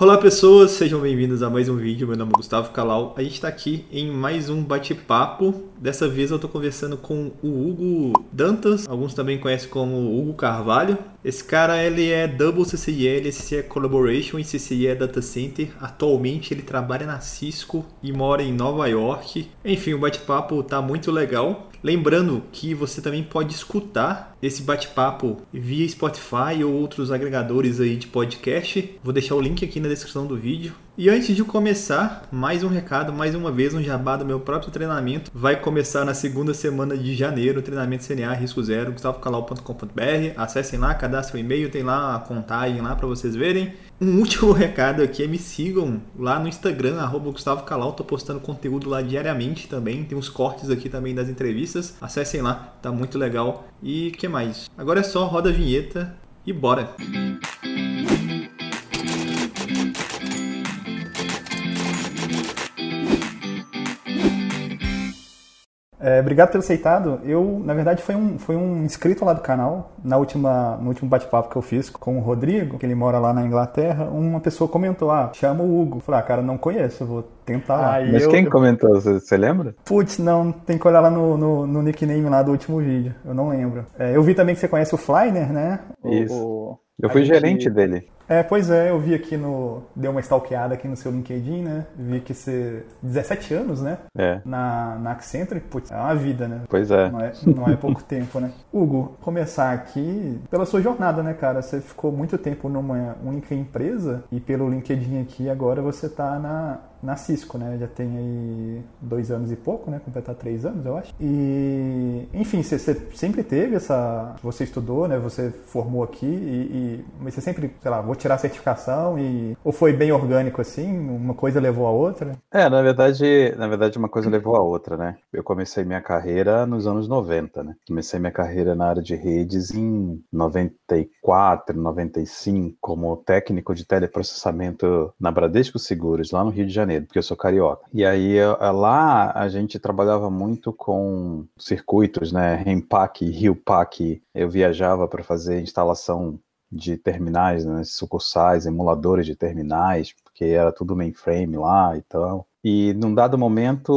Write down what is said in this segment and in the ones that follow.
Olá pessoas, sejam bem-vindos a mais um vídeo. Meu nome é Gustavo Calau. A gente está aqui em mais um bate-papo. Dessa vez eu estou conversando com o Hugo Dantas, alguns também conhecem como Hugo Carvalho. Esse cara ele é Double CCIL, CCIE Collaboration e CCIE Data Center. Atualmente ele trabalha na Cisco e mora em Nova York. Enfim, o bate-papo tá muito legal. Lembrando que você também pode escutar esse bate-papo via Spotify ou outros agregadores aí de podcast. Vou deixar o link aqui na descrição do vídeo. E antes de começar, mais um recado, mais uma vez um jabá do meu próprio treinamento. Vai começar na segunda semana de janeiro, treinamento CNA Risco Zero, gustavocalau.com.br. Acessem lá, cadastrem o e-mail, tem lá a contagem lá para vocês verem. Um último recado aqui é me sigam lá no Instagram, arroba Gustavo Calau, tô postando conteúdo lá diariamente também, tem uns cortes aqui também das entrevistas, acessem lá, tá muito legal. E que mais? Agora é só roda a vinheta e bora! É, obrigado por ter aceitado. Eu, na verdade, foi um, foi um inscrito lá do canal, na última, no último bate-papo que eu fiz com o Rodrigo, que ele mora lá na Inglaterra, uma pessoa comentou, ah, chama o Hugo. Eu falei, ah, cara, não conheço, vou tentar lá. Mas eu, quem eu... comentou, você lembra? Putz, não, tem que olhar lá no, no, no, nickname lá do último vídeo, eu não lembro. É, eu vi também que você conhece o Flyner, né? Isso. O, eu fui gerente dele. É, pois é, eu vi aqui no. Deu uma stalkeada aqui no seu LinkedIn, né? Vi que você. 17 anos, né? É. Na, na Accenture, putz, é uma vida, né? Pois é. Não é, não é pouco tempo, né? Hugo, começar aqui pela sua jornada, né, cara? Você ficou muito tempo numa única empresa e pelo LinkedIn aqui agora você tá na, na Cisco, né? Já tem aí dois anos e pouco, né? Completar três anos, eu acho. E, enfim, você, você sempre teve essa. Você estudou, né? Você formou aqui e, e, Mas você sempre, sei lá, vou tirar a certificação e. Ou foi bem orgânico assim? Uma coisa levou a outra? É, na verdade, na verdade, uma coisa levou a outra, né? Eu comecei minha carreira nos anos 90, né? Comecei minha carreira na área de redes em 94, 95, como técnico de teleprocessamento na Bradesco Seguros, lá no Rio de Janeiro. Porque eu sou carioca. E aí lá a gente trabalhava muito com circuitos, né? Rempack, Rio-Pack. Eu viajava para fazer instalação de terminais, né, sucursais, emuladores de terminais, porque era tudo mainframe lá e tal. E num dado momento,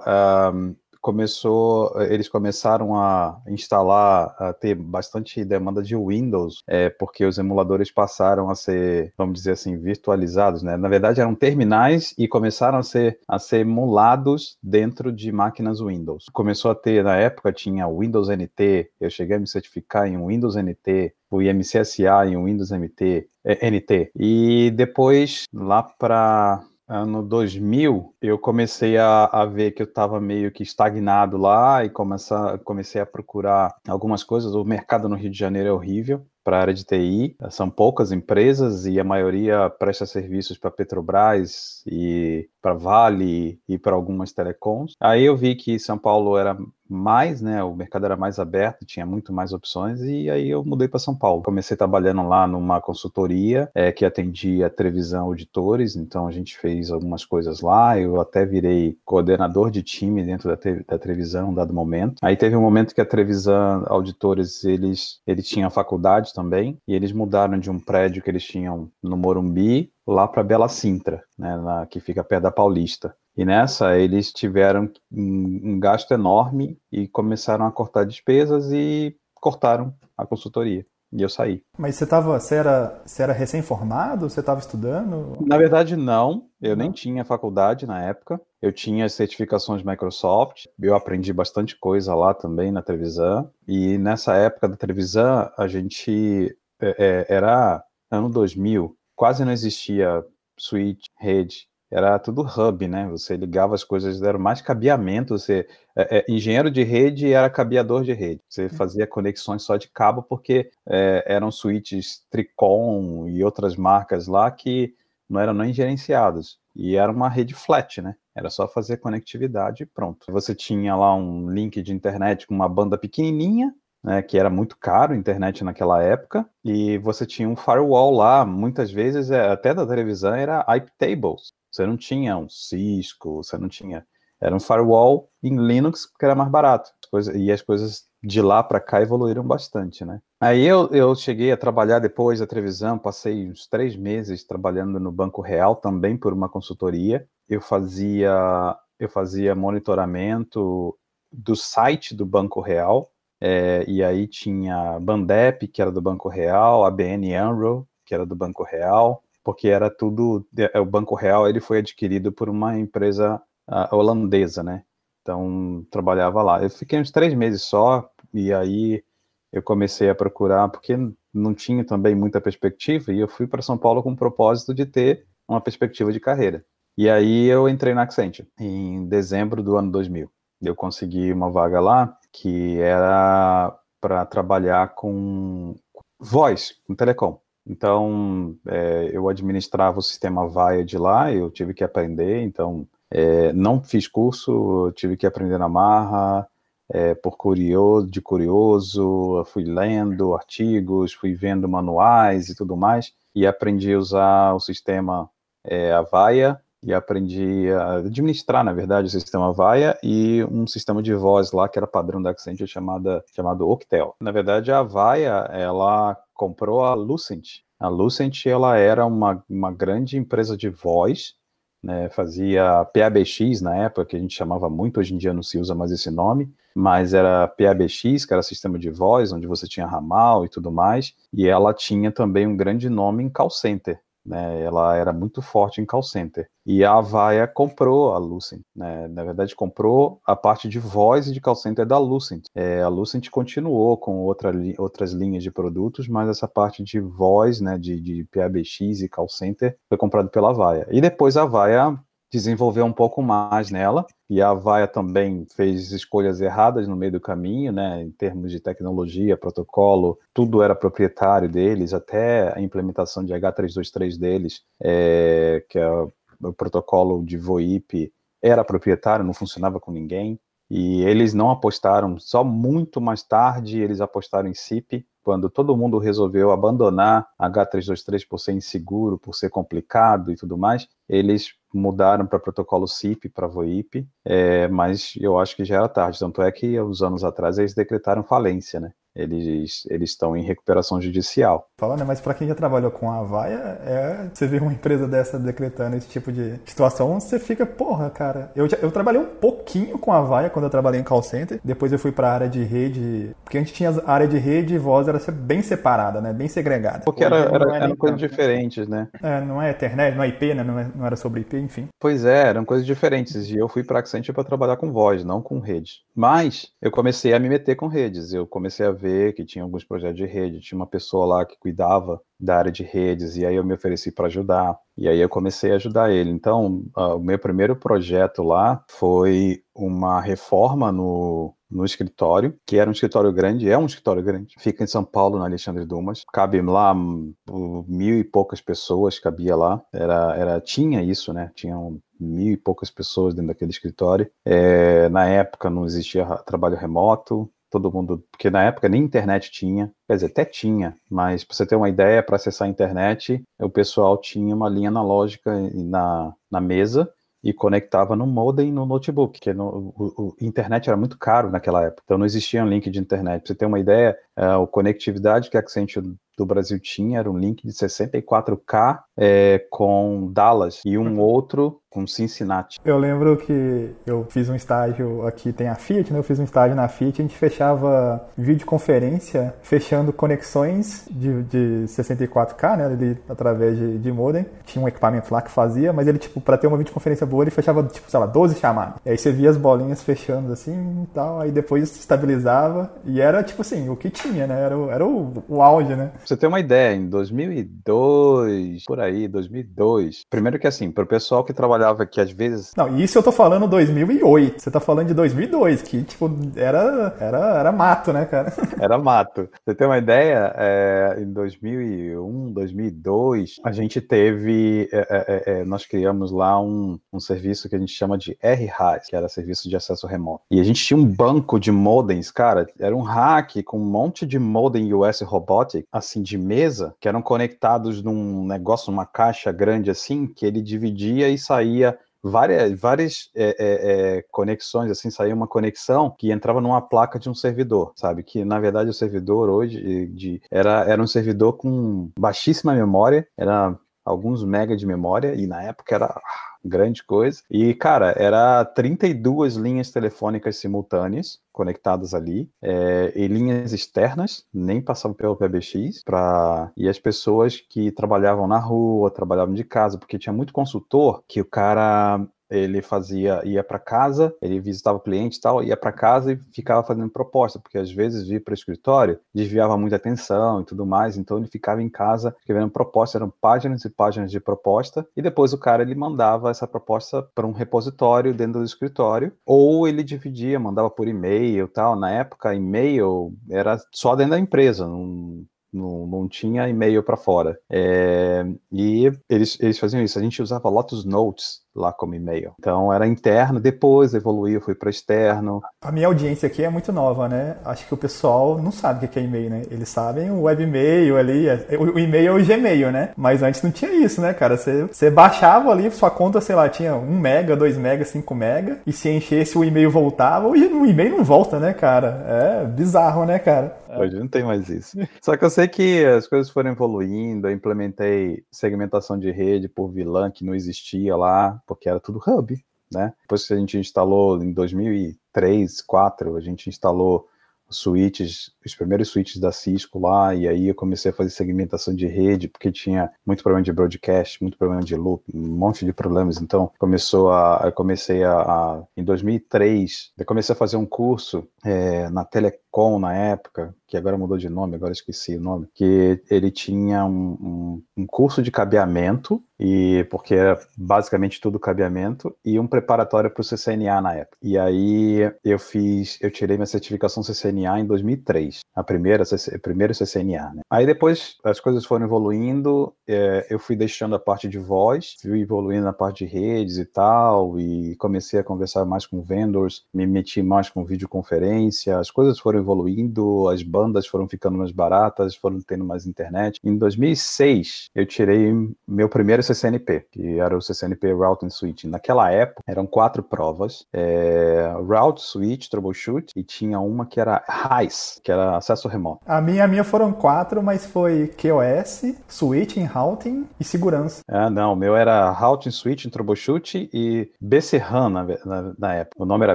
uh, começou, eles começaram a instalar, a ter bastante demanda de Windows, é, porque os emuladores passaram a ser, vamos dizer assim, virtualizados, né? Na verdade, eram terminais e começaram a ser, a ser emulados dentro de máquinas Windows. Começou a ter, na época, tinha Windows NT, eu cheguei a me certificar em Windows NT, o IMCSA em Windows MT, é, NT. E depois, lá para ano 2000, eu comecei a, a ver que eu estava meio que estagnado lá e começar, comecei a procurar algumas coisas. O mercado no Rio de Janeiro é horrível para a área de TI. São poucas empresas e a maioria presta serviços para Petrobras e para Vale e para algumas telecoms. Aí eu vi que São Paulo era mais, né? O mercado era mais aberto, tinha muito mais opções e aí eu mudei para São Paulo. Comecei trabalhando lá numa consultoria é, que atendia televisão auditores, então a gente fez algumas coisas lá. Eu até virei coordenador de time dentro da, te da televisão, dado momento. Aí teve um momento que a televisão auditores eles eles tinham faculdade também e eles mudaram de um prédio que eles tinham no Morumbi lá para Bela Sintra, né, na, que fica perto da Paulista. E nessa eles tiveram um, um gasto enorme e começaram a cortar despesas e cortaram a consultoria. E eu saí. Mas você tava, você era, você era recém-formado? Você estava estudando? Na verdade, não. Eu nem tinha faculdade na época. Eu tinha certificações Microsoft. Eu aprendi bastante coisa lá também na televisão. E nessa época da televisão, a gente é, é era ano 2000. Quase não existia switch, rede era tudo hub, né? Você ligava as coisas, era mais cabeamento. Você, é, é, engenheiro de rede era cabeador de rede. Você hum. fazia conexões só de cabo porque é, eram switches Tricom e outras marcas lá que não eram nem gerenciados. E era uma rede flat, né? Era só fazer conectividade e pronto. Você tinha lá um link de internet com uma banda pequenininha, né, que era muito caro a internet naquela época, e você tinha um firewall lá, muitas vezes é, até da televisão era IP tables. Você não tinha um Cisco, você não tinha. Era um firewall em Linux que era mais barato. e as coisas de lá para cá evoluíram bastante, né? Aí eu, eu cheguei a trabalhar depois da televisão, passei uns três meses trabalhando no Banco Real, também por uma consultoria. Eu fazia, eu fazia monitoramento do site do Banco Real, é, e aí tinha Bandep, que era do Banco Real, a BN Anro, que era do Banco Real, porque era tudo, é, o Banco Real ele foi adquirido por uma empresa uh, holandesa, né? Então, trabalhava lá. Eu fiquei uns três meses só, e aí eu comecei a procurar, porque não tinha também muita perspectiva, e eu fui para São Paulo com o propósito de ter uma perspectiva de carreira. E aí eu entrei na Accenture, em dezembro do ano 2000. Eu consegui uma vaga lá, que era para trabalhar com voz, com telecom. Então, é, eu administrava o sistema VAIA de lá, eu tive que aprender, então é, não fiz curso, tive que aprender na marra, é, por curioso, de curioso, fui lendo artigos, fui vendo manuais e tudo mais, e aprendi a usar o sistema é, Avaya, e aprendi a administrar, na verdade, o sistema Avaya e um sistema de voz lá que era padrão da Accenture chamada, chamado Octel. Na verdade, a Avaya, ela comprou a Lucent. A Lucent, ela era uma, uma grande empresa de voz, né, fazia PABX na época, que a gente chamava muito, hoje em dia não se usa mais esse nome, mas era PABX, que era sistema de voz, onde você tinha ramal e tudo mais, e ela tinha também um grande nome em call center, né, ela era muito forte em call center. E a Avaya comprou a Lucent, né, na verdade comprou a parte de voz e de call center da Lucent. É, a Lucent continuou com outra, outras linhas de produtos, mas essa parte de voz, né, de, de PABX e call center foi comprado pela Avaya. E depois a Avaya desenvolveu um pouco mais nela, e a Avaya também fez escolhas erradas no meio do caminho, né, em termos de tecnologia, protocolo, tudo era proprietário deles, até a implementação de H323 deles, é, que é o protocolo de VoIP, era proprietário, não funcionava com ninguém, e eles não apostaram, só muito mais tarde eles apostaram em SIP, quando todo mundo resolveu abandonar H323 por ser inseguro, por ser complicado e tudo mais, eles mudaram para protocolo SIP, para VoIP, é, mas eu acho que já era tarde, tanto é que uns anos atrás eles decretaram falência, né? Eles eles estão em recuperação judicial. Fala, né? Mas para quem já trabalhou com a Avaia, é, você vê uma empresa dessa decretando esse tipo de situação, você fica, porra, cara. Eu, eu trabalhei um pouquinho com a Avaia quando eu trabalhei em call center. Depois eu fui para a área de rede, porque a gente tinha a área de rede e voz era bem separada, né? Bem segregada. Porque era, era, eram coisas diferentes, né? É, não é internet, não é IP, né? Não, é, não era sobre IP, enfim. Pois é, eram coisas diferentes. E eu fui para Accenture para trabalhar com voz, não com rede. Mas eu comecei a me meter com redes. Eu comecei a ver que tinha alguns projetos de rede, tinha uma pessoa lá que cuidava da área de redes, e aí eu me ofereci para ajudar, e aí eu comecei a ajudar ele. Então, uh, o meu primeiro projeto lá foi uma reforma no, no escritório, que era um escritório grande, é um escritório grande, fica em São Paulo, na Alexandre Dumas, cabe lá mil e poucas pessoas, cabia lá, era, era tinha isso, né, tinham mil e poucas pessoas dentro daquele escritório. É, na época não existia trabalho remoto, todo mundo, porque na época nem internet tinha, quer dizer, até tinha, mas para você ter uma ideia, para acessar a internet, o pessoal tinha uma linha analógica na, na mesa e conectava no modem no notebook, porque no, o, o, internet era muito caro naquela época, então não existia um link de internet. Para você ter uma ideia, a conectividade que a Accenture do Brasil tinha era um link de 64K é, com Dallas e um outro com Cincinnati. Eu lembro que eu fiz um estágio aqui, tem a Fiat, né? Eu fiz um estágio na Fiat, a gente fechava videoconferência, fechando conexões de, de 64K, né? Ele, através de, de modem. Tinha um equipamento lá que fazia, mas ele, tipo, para ter uma videoconferência boa, ele fechava, tipo, sei lá, 12 chamadas. E aí você via as bolinhas fechando assim e tal, aí depois estabilizava e era, tipo assim, o que tinha, né? Era, o, era o, o auge, né? Você ter uma ideia, em 2002, por aí, 2002. Primeiro que assim, para o pessoal que trabalhava aqui às vezes. Não, isso eu tô falando 2008. Você tá falando de 2002, que tipo era era era mato, né, cara? Era mato. Você tem uma ideia? É, em 2001, 2002, a gente teve, é, é, nós criamos lá um, um serviço que a gente chama de RHAS, que era serviço de acesso remoto. E a gente tinha um banco de modems, cara. Era um hack com um monte de modem US Robotic, assim assim de mesa que eram conectados num negócio, numa caixa grande assim, que ele dividia e saía várias, várias é, é, é, conexões, assim, saía uma conexão que entrava numa placa de um servidor, sabe? Que na verdade o servidor hoje de, era, era um servidor com baixíssima memória, era alguns mega de memória, e na época era grande coisa. E, cara, era 32 linhas telefônicas simultâneas conectadas ali, é, e linhas externas, nem passavam pelo PBX, pra... e as pessoas que trabalhavam na rua, trabalhavam de casa, porque tinha muito consultor que o cara ele fazia, ia para casa, ele visitava o cliente e tal, ia para casa e ficava fazendo proposta, porque às vezes vir para o escritório desviava muita atenção e tudo mais, então ele ficava em casa escrevendo proposta, eram páginas e páginas de proposta, e depois o cara ele mandava essa proposta para um repositório dentro do escritório, ou ele dividia, mandava por e-mail tal. Na época, e-mail era só dentro da empresa, não não, não tinha e-mail para fora. É, e eles, eles faziam isso. A gente usava Lotus Notes lá como e-mail. Então era interno, depois evoluiu, fui para externo. A minha audiência aqui é muito nova, né? Acho que o pessoal não sabe o que é e-mail, né? Eles sabem o webmail ali, é, o e-mail é o Gmail, né? Mas antes não tinha isso, né, cara? Você, você baixava ali, sua conta, sei lá, tinha 1 mega, 2 mega, 5 mega, e se enchesse o e-mail voltava, hoje o e-mail não volta, né, cara? É bizarro, né, cara? Hoje não tem mais isso. Só que eu sei que as coisas foram evoluindo, eu implementei segmentação de rede por VLAN que não existia lá, porque era tudo hub, né? Depois que a gente instalou em 2003, 2004, a gente instalou switches, os primeiros switches da Cisco lá, e aí eu comecei a fazer segmentação de rede, porque tinha muito problema de broadcast, muito problema de loop, um monte de problemas. Então, começou a, eu comecei a, a em 2003, eu comecei a fazer um curso é, na Telecom na época, que agora mudou de nome, agora esqueci o nome, que ele tinha um, um, um, curso de cabeamento, e porque era basicamente tudo cabeamento, e um preparatório para o CCNA na época. E aí eu fiz, eu tirei minha certificação CCNA em 2003, a primeira, a primeira CCNA. Né? Aí depois as coisas foram evoluindo, é, eu fui deixando a parte de voz, fui evoluindo na parte de redes e tal, e comecei a conversar mais com vendors, me meti mais com videoconferência, as coisas foram evoluindo, as bandas foram ficando mais baratas, foram tendo mais internet. Em 2006, eu tirei meu primeiro CCNP, que era o CCNP Routing Switch. Naquela época, eram quatro provas, é, Route, Switch, Troubleshoot, e tinha uma que era RICE, que era acesso remoto. A minha, a minha foram quatro, mas foi QoS, Switching, Routing e segurança. Ah, não, o meu era Routing, Switching, Troubleshoot e BCRAN na, na, na, época. O nome era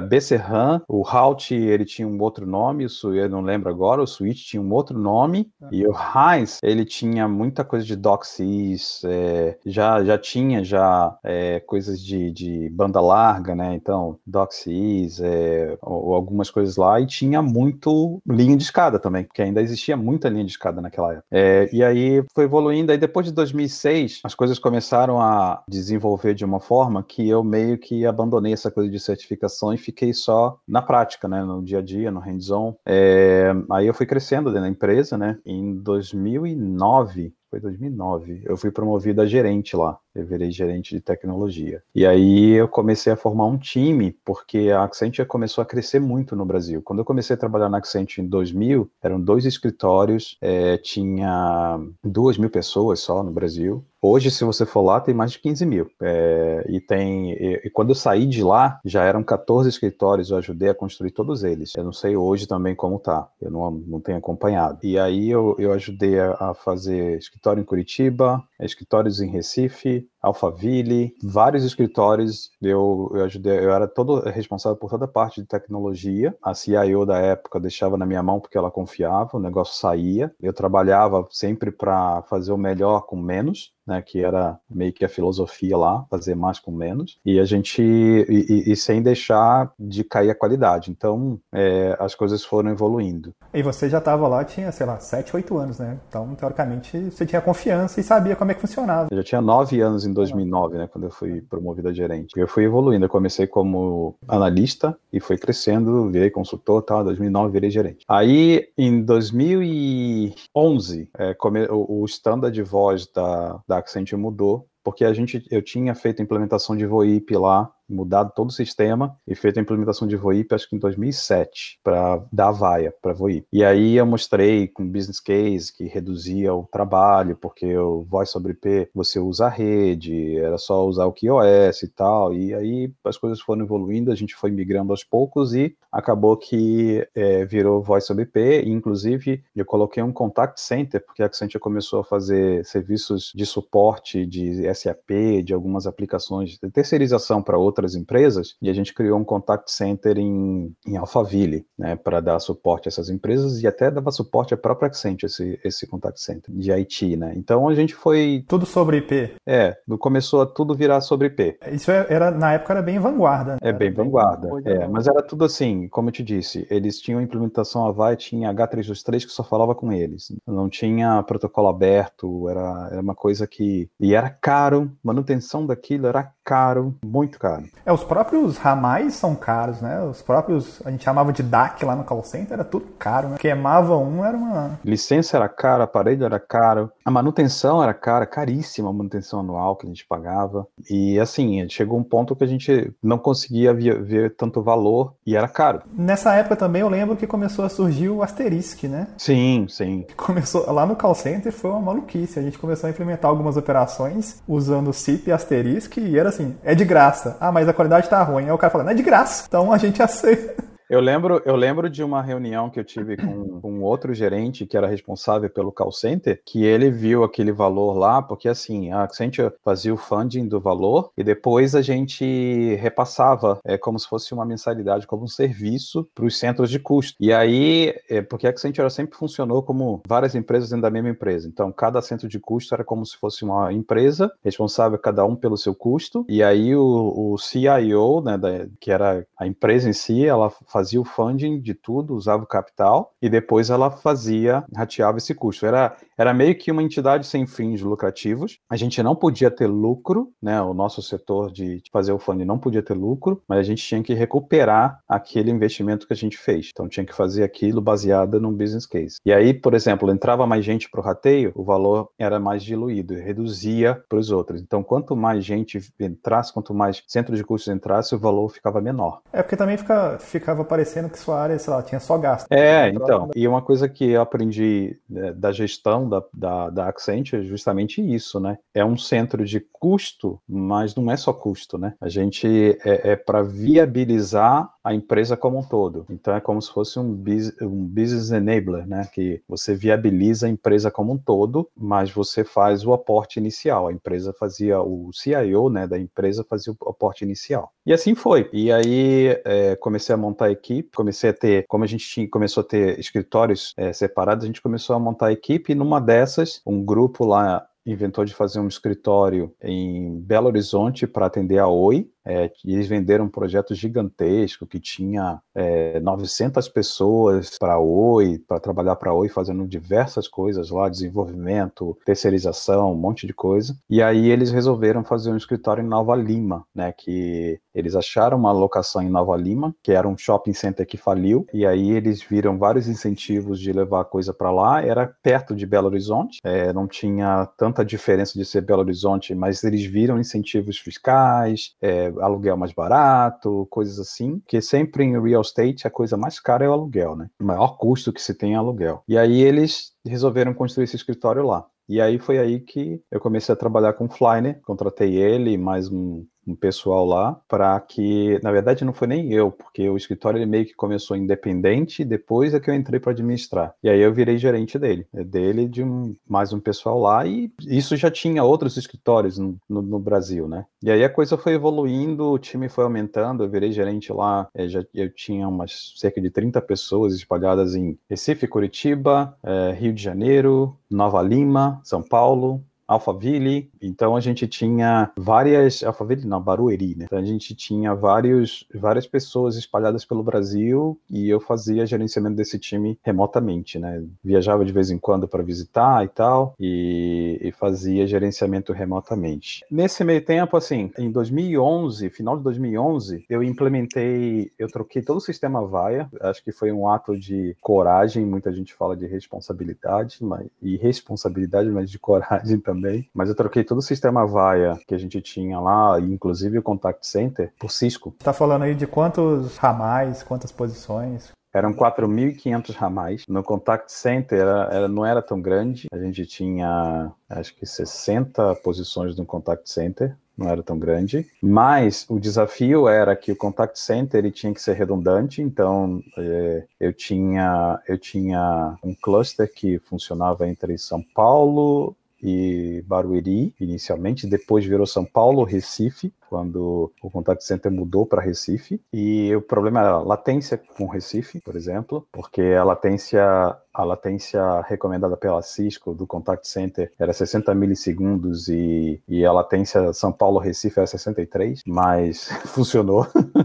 BCRAN, o Route ele tinha um outro nome, o, eu não lembro agora, o Switch tinha um outro nome, ah. e o Heinz, ele tinha muita coisa de DocSys, é, já, já tinha já é, coisas de, de banda larga, né? Então, DocSys, é, ou, algumas coisas lá, e tinha muito linha de escada também, porque ainda existia muita linha de escada naquela época. É, e aí foi evoluindo, aí depois de 2006, as coisas começaram a desenvolver de uma forma que eu meio que abandonei essa coisa de certificação e fiquei só na prática, né? No dia a dia, no hands-on. É, aí eu fui crescendo dentro da empresa, né? Em 2009, foi 2009, eu fui promovido a gerente lá eu virei gerente de tecnologia. E aí eu comecei a formar um time, porque a Accenture começou a crescer muito no Brasil. Quando eu comecei a trabalhar na Accenture em 2000, eram dois escritórios, é, tinha duas mil pessoas só no Brasil. Hoje, se você for lá, tem mais de 15 mil. É, e tem. E, e, quando eu saí de lá, já eram 14 escritórios, eu ajudei a construir todos eles. Eu não sei hoje também como tá. Eu não, não tenho acompanhado. E aí eu, eu ajudei a, a fazer escritório em Curitiba, escritórios em Recife, Alphaville, vários escritórios. Eu, eu ajudei, eu era todo responsável por toda a parte de tecnologia. A CIO da época deixava na minha mão porque ela confiava, o negócio saía. Eu trabalhava sempre para fazer o melhor com menos né, que era meio que a filosofia lá, fazer mais com menos, e a gente e, e sem deixar de cair a qualidade. Então, é, as coisas foram evoluindo. E você já estava lá, tinha, sei lá, 7, 8 anos, né? Então, teoricamente, você tinha confiança e sabia como é que funcionava. Eu já tinha 9 anos em 2009, né, quando eu fui promovido a gerente. Eu fui evoluindo, eu comecei como analista e fui crescendo, virei consultor, tal, em 2009 virei gerente. Aí, em 2011, é, come, o, standard de voz da, da Accenture mudou, porque a gente, eu tinha feito implementação de VoIP lá mudado todo o sistema e feito a implementação de VoIP, acho que em 2007, para dar vaia para VoIP. E aí eu mostrei com business case que reduzia o trabalho, porque o voice sobre IP você usa a rede, era só usar o QoS e tal. E aí as coisas foram evoluindo, a gente foi migrando aos poucos e acabou que é, virou voice sobre IP. inclusive, eu coloquei um contact center, porque a Accenture começou a fazer serviços de suporte de SAP, de algumas aplicações de terceirização para outras empresas, e a gente criou um contact center em, em Alphaville, né, para dar suporte a essas empresas e até dava suporte à própria Accenture, esse, esse contact center de IT, né. Então a gente foi... Tudo sobre IP? É, começou a tudo virar sobre IP. Isso é, era, na época era bem vanguarda. Né? É bem vanguarda, é, mas era tudo assim, como eu te disse, eles tinham implementação Avaya, tinha H323 que só falava com eles, não tinha protocolo aberto, era, era uma coisa que... E era caro, manutenção daquilo era caro, muito caro. É, os próprios ramais são caros, né? Os próprios, a gente chamava de DAC lá no call center, era tudo caro, né? Queimava um, era uma... Licença era cara, aparelho era caro, a manutenção era cara, caríssima a manutenção anual que a gente pagava. E assim, chegou um ponto que a gente não conseguia ver, tanto valor e era caro. Nessa época também eu lembro que começou a surgir o Asterisk, né? Sim, sim. Começou lá no call center foi uma maluquice. A gente começou a implementar algumas operações usando CIP e Asterisk e era assim, é de graça. Ah, mas a qualidade tá ruim. Aí o cara fala, não é de graça. Então a gente aceita. Eu lembro, eu lembro de uma reunião que eu tive com, com outro gerente que era responsável pelo call center, que ele viu aquele valor lá, porque assim, a Accenture fazia o funding do valor e depois a gente repassava é, como se fosse uma mensalidade, como um serviço para os centros de custo. E aí, é, porque a Accenture sempre funcionou como várias empresas dentro da mesma empresa. Então, cada centro de custo era como se fosse uma empresa, responsável cada um pelo seu custo, e aí o, o CIO, né, da, que era a empresa em si, ela fazia o funding de tudo, usava o capital e depois ela fazia, rateava esse custo. Era, era meio que uma entidade sem fins lucrativos. A gente não podia ter lucro, né? O nosso setor de, de fazer o funding não podia ter lucro, mas a gente tinha que recuperar aquele investimento que a gente fez. Então tinha que fazer aquilo baseado num business case. E aí, por exemplo, entrava mais gente para o rateio, o valor era mais diluído, reduzia para os outros. Então, quanto mais gente entrasse, quanto mais centro de custos entrasse, o valor ficava menor. É porque também fica, ficava parecendo que sua área, sei lá, tinha só gasto. É, então. E uma coisa que eu aprendi né, da gestão da, da, da Accenture é justamente isso, né? É um centro de custo, mas não é só custo, né? A gente é, é para viabilizar a empresa como um todo. Então é como se fosse um, biz, um business enabler, né? Que você viabiliza a empresa como um todo, mas você faz o aporte inicial. A empresa fazia o CIO, né? Da empresa fazia o aporte inicial. E assim foi. E aí é, comecei a montar equipe, comecei a ter, como a gente tinha, começou a ter escritórios é, separados, a gente começou a montar equipe e numa dessas, um grupo lá inventou de fazer um escritório em Belo Horizonte para atender a Oi, é, eles venderam um projeto gigantesco que tinha é, 900 pessoas para Oi, para trabalhar para Oi, fazendo diversas coisas lá, desenvolvimento, terceirização, um monte de coisa. E aí eles resolveram fazer um escritório em Nova Lima, né? Que eles acharam uma locação em Nova Lima, que era um shopping center que faliu, e aí eles viram vários incentivos de levar a coisa para lá. Era perto de Belo Horizonte, é, não tinha tanta diferença de ser Belo Horizonte, mas eles viram incentivos fiscais, é, aluguel mais barato, coisas assim, que sempre em real estate a coisa mais cara é o aluguel, né? O maior custo que se tem é aluguel. E aí eles resolveram construir esse escritório lá. E aí foi aí que eu comecei a trabalhar com o Flyner, contratei ele mais um um pessoal lá para que, na verdade, não foi nem eu, porque o escritório ele meio que começou independente, depois é que eu entrei para administrar. E aí eu virei gerente dele, é dele de um, mais um pessoal lá e isso já tinha outros escritórios no, no, no, Brasil, né? E aí a coisa foi evoluindo, o time foi aumentando, eu virei gerente lá, é, já, eu tinha umas cerca de 30 pessoas espalhadas em Recife, Curitiba, é, Rio de Janeiro, Nova Lima, São Paulo, Alphaville, então a gente tinha várias, Alphaville não, Barueri, né? Então a gente tinha vários, várias pessoas espalhadas pelo Brasil e eu fazia gerenciamento desse time remotamente, né? Viajava de vez em quando para visitar e tal e, e, fazia gerenciamento remotamente. Nesse meio tempo, assim, em 2011, final de 2011, eu implementei, eu troquei todo o sistema Vaia, acho que foi um ato de coragem, muita gente fala de responsabilidade, mas, e responsabilidade, mas de coragem também também. Mas eu troquei todo o sistema VAIA que a gente tinha lá, inclusive o Contact Center, por Cisco. Tá falando aí de quantos ramais, quantas posições? Eram 4.500 ramais. No Contact Center era, era, não era tão grande. A gente tinha, acho que 60 posições no Contact Center. Não era tão grande. Mas o desafio era que o Contact Center ele tinha que ser redundante. Então, é, eu, tinha, eu tinha um cluster que funcionava entre São Paulo, e Barueri inicialmente, depois virou São Paulo, Recife, quando o contact center mudou para Recife. E o problema era a latência com Recife, por exemplo, porque a latência a latência recomendada pela Cisco do contact center era 60 milissegundos e, e a latência São Paulo-Recife era 63, mas funcionou.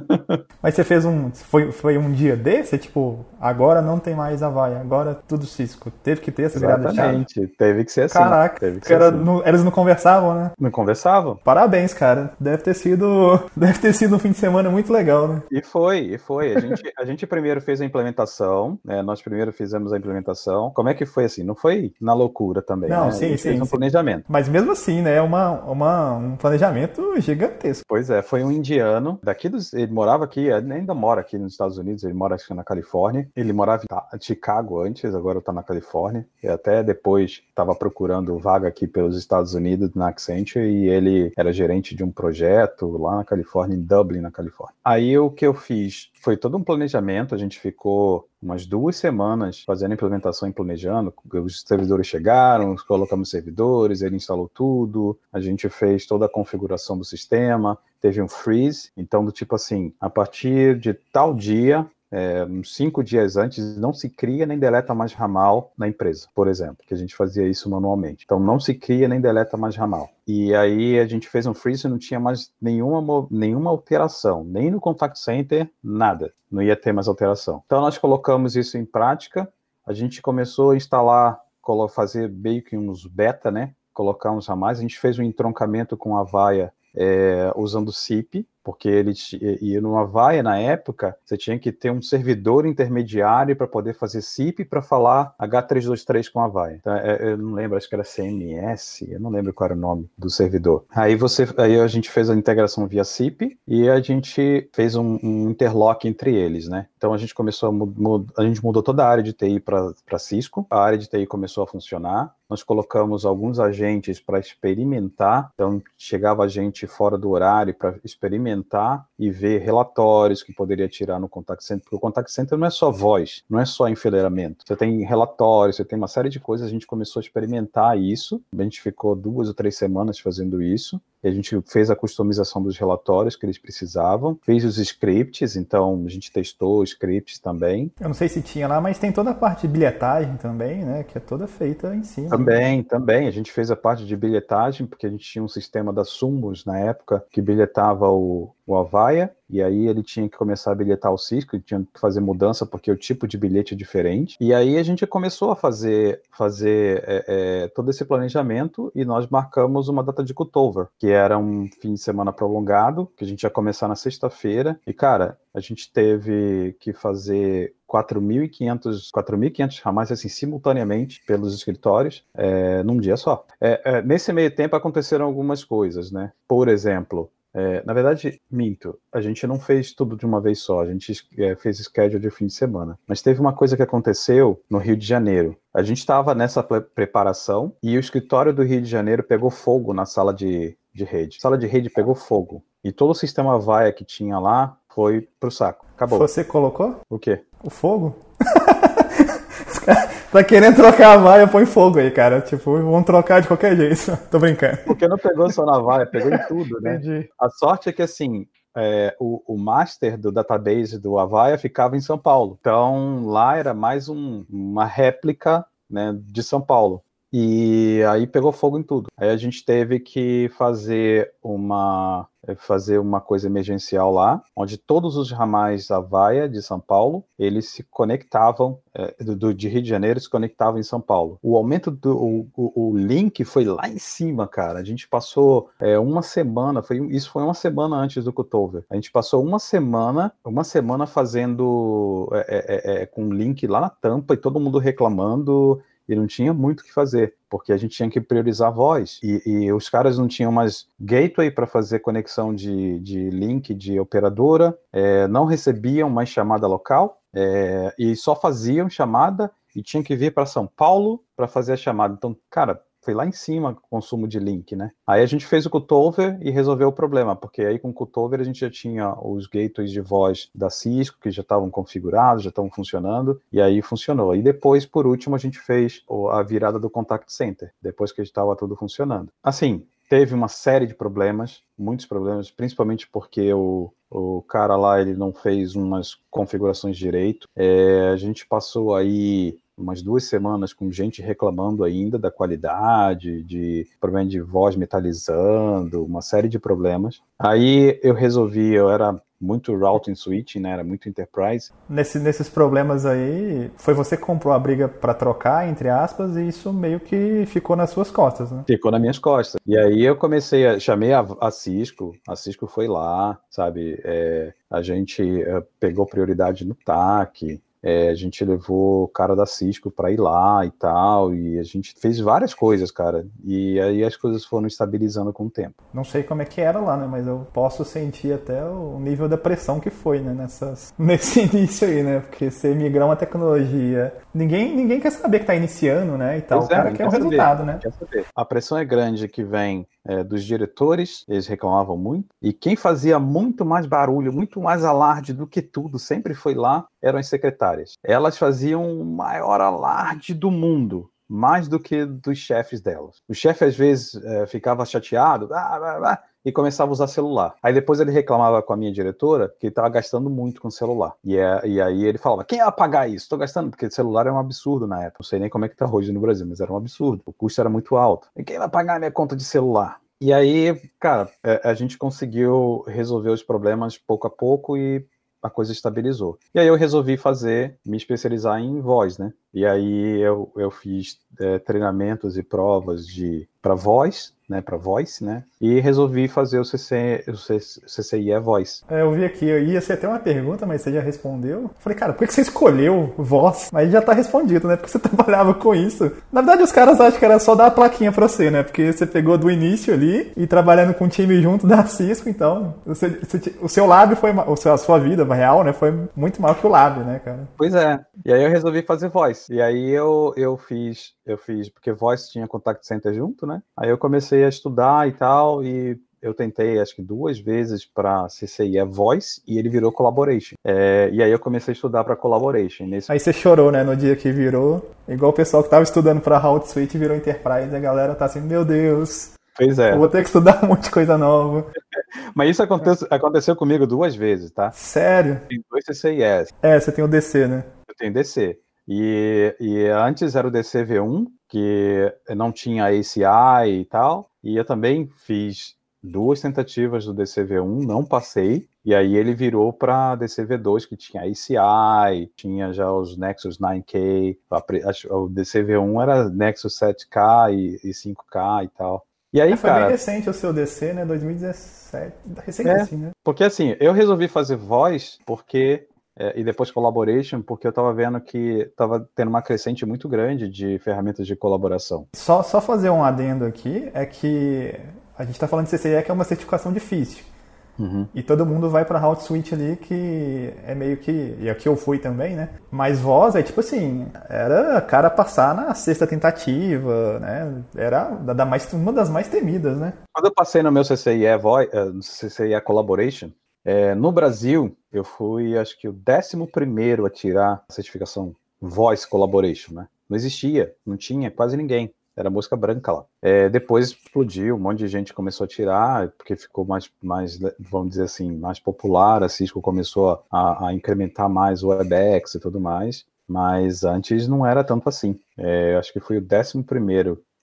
mas você fez um. Foi, foi um dia desse? Tipo, agora não tem mais a vaia, agora tudo Cisco. Teve que ter essa virada Exatamente, teve que ser assim. Caraca, teve que ser assim. não, eles não conversavam, né? Não conversavam. Parabéns, cara. Deve ter sido. Deve ter sido um fim de semana muito legal, né? E foi, e foi. A gente, a gente primeiro fez a implementação, né? Nós primeiro fizemos a implementação. Como é que foi assim? Não foi na loucura também. Não, né? sim, sim. Fez um sim. planejamento. Mas mesmo assim, né? É uma, uma, um planejamento gigantesco. Pois é, foi um indiano daqui dos. Ele morava aqui, ainda mora aqui nos Estados Unidos, ele mora na Califórnia. Ele morava em Chicago antes, agora está na Califórnia. E até depois estava procurando vaga aqui pelos Estados Unidos na Accenture e ele era gerente de um projeto lá na Califórnia, em Dublin, na Califórnia. Aí o que eu fiz foi todo um planejamento, a gente ficou umas duas semanas fazendo implementação e planejando. Os servidores chegaram, colocamos servidores, ele instalou tudo, a gente fez toda a configuração do sistema, teve um freeze, então do tipo assim, a partir de tal dia é, cinco dias antes, não se cria nem deleta mais ramal na empresa, por exemplo, que a gente fazia isso manualmente. Então, não se cria nem deleta mais ramal. E aí a gente fez um freeze e não tinha mais nenhuma, nenhuma alteração, nem no contact center, nada. Não ia ter mais alteração. Então, nós colocamos isso em prática. A gente começou a instalar, fazer meio que uns beta, né? Colocar uns ramais. A gente fez um entroncamento com a vaia é, usando SIP, porque ele e numa vaia na época, você tinha que ter um servidor intermediário para poder fazer SIP para falar H323 com a vaia. Então, é, eu não lembro, acho que era CMS, eu não lembro qual era o nome do servidor. Aí você, aí a gente fez a integração via SIP e a gente fez um, um interlock entre eles, né? Então a gente começou a, a gente mudou toda a área de TI para Cisco, a área de TI começou a funcionar. Nós colocamos alguns agentes para experimentar, então chegava a gente fora do horário para experimentar experimentar e ver relatórios que poderia tirar no contact center, porque o contact center não é só voz, não é só enfileiramento. Você tem relatórios, você tem uma série de coisas, a gente começou a experimentar isso, a gente ficou duas ou três semanas fazendo isso, e a gente fez a customização dos relatórios que eles precisavam, fez os scripts, então a gente testou os scripts também. Eu não sei se tinha lá, mas tem toda a parte de bilhetagem também, né, que é toda feita em cima. Também, também. A gente fez a parte de bilhetagem, porque a gente tinha um sistema da Sumos na época que bilhetava o, o Avaia, e aí ele tinha que começar a bilhetar o Cisco, tinha que fazer mudança porque o tipo de bilhete é diferente. E aí a gente começou a fazer, fazer é, é, todo esse planejamento e nós marcamos uma data de cutover, que era um fim de semana prolongado, que a gente ia começar na sexta-feira. E cara, a gente teve que fazer 4.500 4.500 ramais assim simultaneamente pelos escritórios é, num dia só. É, é, nesse meio tempo aconteceram algumas coisas, né? Por exemplo, é, na verdade, minto, a gente não fez tudo de uma vez só, a gente é, fez schedule de fim de semana. Mas teve uma coisa que aconteceu no Rio de Janeiro. A gente estava nessa preparação e o escritório do Rio de Janeiro pegou fogo na sala de, de rede. A sala de rede pegou fogo. E todo o sistema VAIA que tinha lá foi pro saco. Acabou. Você colocou? O quê? O fogo? tá querendo trocar a vaia, põe fogo aí, cara. Tipo, vamos trocar de qualquer jeito. Tô brincando. Porque não pegou só na vaia, pegou em tudo, né? Entendi. A sorte é que, assim, é, o, o, master do database do Avaya ficava em São Paulo. Então, lá era mais um, uma réplica né, de São Paulo. E aí pegou fogo em tudo. Aí a gente teve que fazer uma é fazer uma coisa emergencial lá, onde todos os ramais Avaia de São Paulo, eles se conectavam, é, do, de Rio de Janeiro, se conectavam em São Paulo. O aumento do o, o, link foi lá em cima, cara. A gente passou é, uma semana, foi, isso foi uma semana antes do Cutover. A gente passou uma semana, uma semana fazendo é, é com link lá na tampa e todo mundo reclamando e não tinha muito o que fazer, porque a gente tinha que priorizar a voz. E, e os caras não tinham mais gateway para fazer conexão de, de link de operadora, é, não recebiam mais chamada local, é, e só faziam chamada e tinha que vir para São Paulo para fazer a chamada. Então, cara, foi lá em cima o consumo de link, né? Aí a gente fez o cutover e resolveu o problema, porque aí com o cutover a gente já tinha os gateways de voz da Cisco que já estavam configurados, já estavam funcionando, e aí funcionou. E depois, por último, a gente fez a virada do contact center, depois que estava tudo funcionando. Assim, teve uma série de problemas, muitos problemas, principalmente porque o, o cara lá ele não fez umas configurações direito. É, a gente passou aí umas duas semanas com gente reclamando ainda da qualidade, de problema de voz metalizando, uma série de problemas. Aí eu resolvi, eu era muito routing switching, né? Era muito enterprise. Nesse, nesses problemas aí, foi você que comprou a briga para trocar, entre aspas, e isso meio que ficou nas suas costas, né? Ficou nas minhas costas. E aí eu comecei a chamei a, a Cisco, a Cisco foi lá, sabe? É, a gente é, pegou prioridade no TAC, é, a gente levou o cara da Cisco para ir lá e tal, e a gente fez várias coisas, cara. E aí as coisas foram estabilizando com o tempo. Não sei como é que era lá, né? Mas eu posso sentir até o nível da pressão que foi, né? Nessas, nesse início aí, né? Porque você migrar uma tecnologia. Ninguém, ninguém quer saber que tá iniciando, né? E tal. Pois o cara é, quer o resultado, né? Saber. A pressão é grande que vem é, dos diretores, eles reclamavam muito. E quem fazia muito mais barulho, muito mais alarde do que tudo, sempre foi lá, eram as Elas faziam o maior alarde do mundo mais do que dos chefes delas. O chefe às vezes é, ficava chateado ah, e começava a usar celular. Aí depois ele reclamava com a minha diretora que estava gastando muito com celular. E, é, e aí ele falava: quem ia pagar isso? Estou gastando, porque celular é um absurdo na época. Não sei nem como é que está hoje no Brasil, mas era um absurdo. O custo era muito alto. E quem vai pagar a minha conta de celular? E aí, cara, é, a gente conseguiu resolver os problemas pouco a pouco e a coisa estabilizou. E aí eu resolvi fazer, me especializar em voz, né? E aí eu, eu fiz é, treinamentos e provas de para voz, né, para voice, né? E resolvi fazer o, CC, o CCIE Voice. É, eu vi aqui, eu ia ser até uma pergunta, mas você já respondeu. Falei, cara, por que você escolheu voz? Mas já tá respondido, né? Porque você trabalhava com isso. Na verdade, os caras acham que era só dar a plaquinha pra você, né? Porque você pegou do início ali e trabalhando com o time junto da Cisco, então você, você, o seu lábio foi, a sua vida real, né? Foi muito maior que o lábio, né, cara? Pois é. E aí eu resolvi fazer voice. E aí eu, eu fiz, eu fiz, porque voice tinha contact center junto, né? Aí eu comecei a estudar e tal, e eu tentei acho que duas vezes para CCI é Voice e ele virou Collaboration. É, e aí eu comecei a estudar para Collaboration. Nesse... Aí você chorou, né, no dia que virou. Igual o pessoal que tava estudando para Route Suite virou Enterprise, a galera tá assim, meu Deus. Pois é. Eu vou ter que estudar um monte de coisa nova. Mas isso aconteceu, aconteceu comigo duas vezes, tá? Sério? Tem dois CCIS. É, você tem o DC, né? Eu tenho DC. E, e antes era o DC V1, que não tinha ACI e tal. E eu também fiz duas tentativas do DCV1, não passei. E aí ele virou para DCV2, que tinha ACI, tinha já os Nexus 9K. O DCV1 era Nexus 7K e, e 5K e tal. E aí, é, foi cara, bem recente o seu DC, né? 2017. Recente é, assim, né? Porque assim, eu resolvi fazer voz porque e depois collaboration, porque eu estava vendo que estava tendo uma crescente muito grande de ferramentas de colaboração. Só, só fazer um adendo aqui, é que a gente está falando de CCIE que é uma certificação difícil. Uhum. E todo mundo vai para Route Switch ali que é meio que. E aqui eu fui também, né? Mas voz é tipo assim, era cara passar na sexta tentativa, né? Era da mais, uma das mais temidas, né? Quando eu passei no meu CCIE, voice, uh, no CCIE Collaboration, é, no Brasil, eu fui, acho que, o 11 a tirar a certificação Voice Collaboration, né? Não existia, não tinha quase ninguém. Era música branca lá. É, depois explodiu, um monte de gente começou a tirar, porque ficou mais, mais vamos dizer assim, mais popular. A Cisco começou a, a incrementar mais o WebEx e tudo mais. Mas antes não era tanto assim. É, acho que foi o 11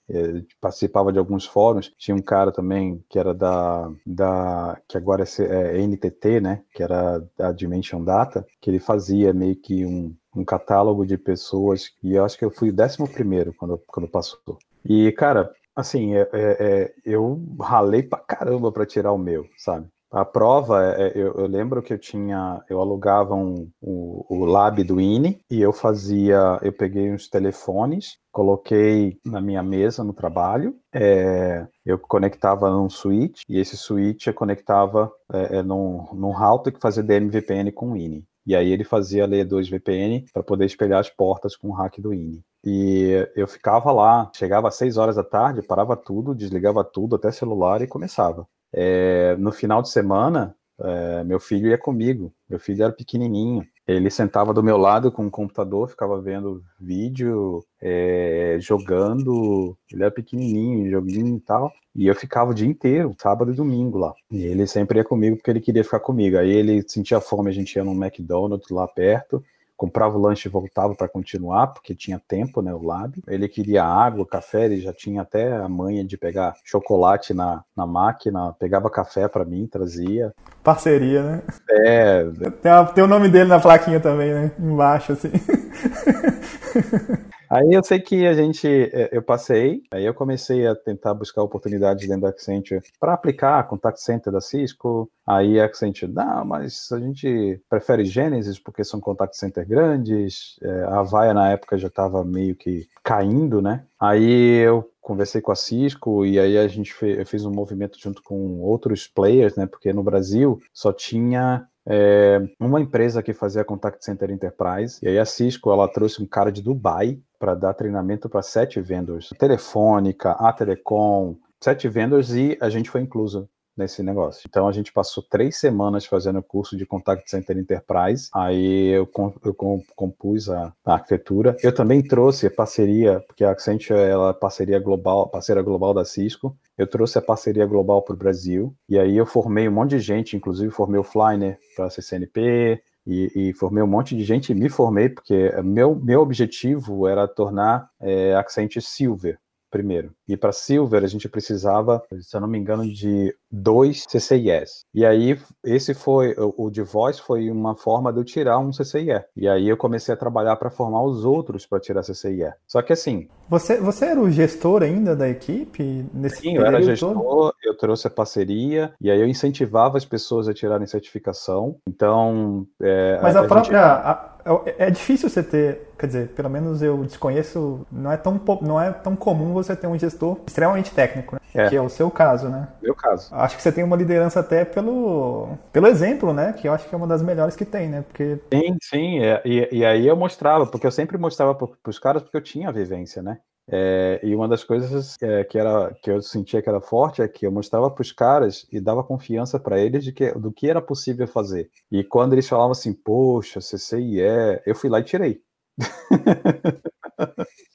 é, participava de alguns fóruns. Tinha um cara também que era da, da que agora é, é NTT, né? Que era da Dimension Data, que ele fazia meio que um, um catálogo de pessoas. E eu acho que eu fui o décimo primeiro quando, quando passou. E, cara, assim, é, é, é, eu ralei pra caramba pra tirar o meu, sabe? A prova, é, eu, eu, lembro que eu tinha, eu alugava um, um, o lab do INE e eu fazia, eu peguei uns telefones, coloquei na minha mesa no trabalho, é, eu conectava num switch e esse switch eu conectava é, é num, num router que fazia DMVPN com o INE. E aí ele fazia ler dois VPN para poder espelhar as portas com o hack do INE. E eu ficava lá, chegava às 6 horas da tarde, parava tudo, desligava tudo, até celular e começava. É, no final de semana, é, meu filho ia comigo. Meu filho era pequenininho. Ele sentava do meu lado com o computador, ficava vendo vídeo, é, jogando. Ele era pequenininho, joguinho e tal. E eu ficava o dia inteiro, sábado e domingo lá. E ele sempre ia comigo porque ele queria ficar comigo. Aí ele sentia fome, a gente ia num McDonald's lá perto comprava o lanche e voltava para continuar, porque tinha tempo, né, o lab. Ele queria água, café, ele já tinha até a manha de pegar chocolate na, na máquina, pegava café para mim, trazia. Parceria, né? É. Tem, tem o nome dele na plaquinha também, né? Embaixo, assim. Aí eu sei que a gente, é, eu passei, aí eu comecei a tentar buscar oportunidades dentro da Accenture para aplicar contact center da Cisco. Aí a Accenture, não, mas a gente prefere Genesis porque são contact center grandes. É, a Avaya na época já estava meio que caindo, né? Aí eu conversei com a Cisco e aí a gente fez, eu fiz um movimento junto com outros players, né? Porque no Brasil só tinha é, uma empresa que fazia contact center enterprise, e aí a Cisco ela trouxe um cara de Dubai para dar treinamento para sete vendors, Telefônica, a Telecom, sete vendors e a gente foi incluso nesse negócio. Então a gente passou três semanas fazendo o curso de Contact Center Enterprise. Aí eu, eu compus a, a, arquitetura. Eu também trouxe a parceria, porque a Accenture ela é parceria global, parceira global da Cisco. Eu trouxe a parceria global para o Brasil. E aí eu formei um monte de gente, inclusive formei o Flyner para a CCNP, e, e, formei um monte de gente e me formei porque meu, meu objetivo era tornar é, Accent Silver primeiro. E para Silver a gente precisava, se eu não me engano, de dois CCIEs. E aí esse foi o, de voz foi uma forma de eu tirar um CCIE. E aí eu comecei a trabalhar para formar os outros para tirar CCIE. Só que assim, você você era o gestor ainda da equipe nesse Sim, eu era gestor, todo? eu trouxe a parceria e aí eu incentivava as pessoas a tirarem certificação. Então, é, mas a, a própria gente... a é, é difícil você ter, quer dizer, pelo menos eu desconheço, não é tão, não é tão comum você ter um gestor extremamente técnico, né? é. que é o seu caso, né? Meu caso. Acho que você tem uma liderança até pelo, pelo exemplo, né? Que eu acho que é uma das melhores que tem, né? Porque... Sim, sim, é, e, e aí eu mostrava, porque eu sempre mostrava para os caras porque eu tinha vivência, né? É, e uma das coisas é, que, era, que eu sentia que era forte é que eu mostrava para os caras e dava confiança para eles de que, do que era possível fazer. E quando eles falavam assim, poxa, CCIE, eu fui lá e tirei.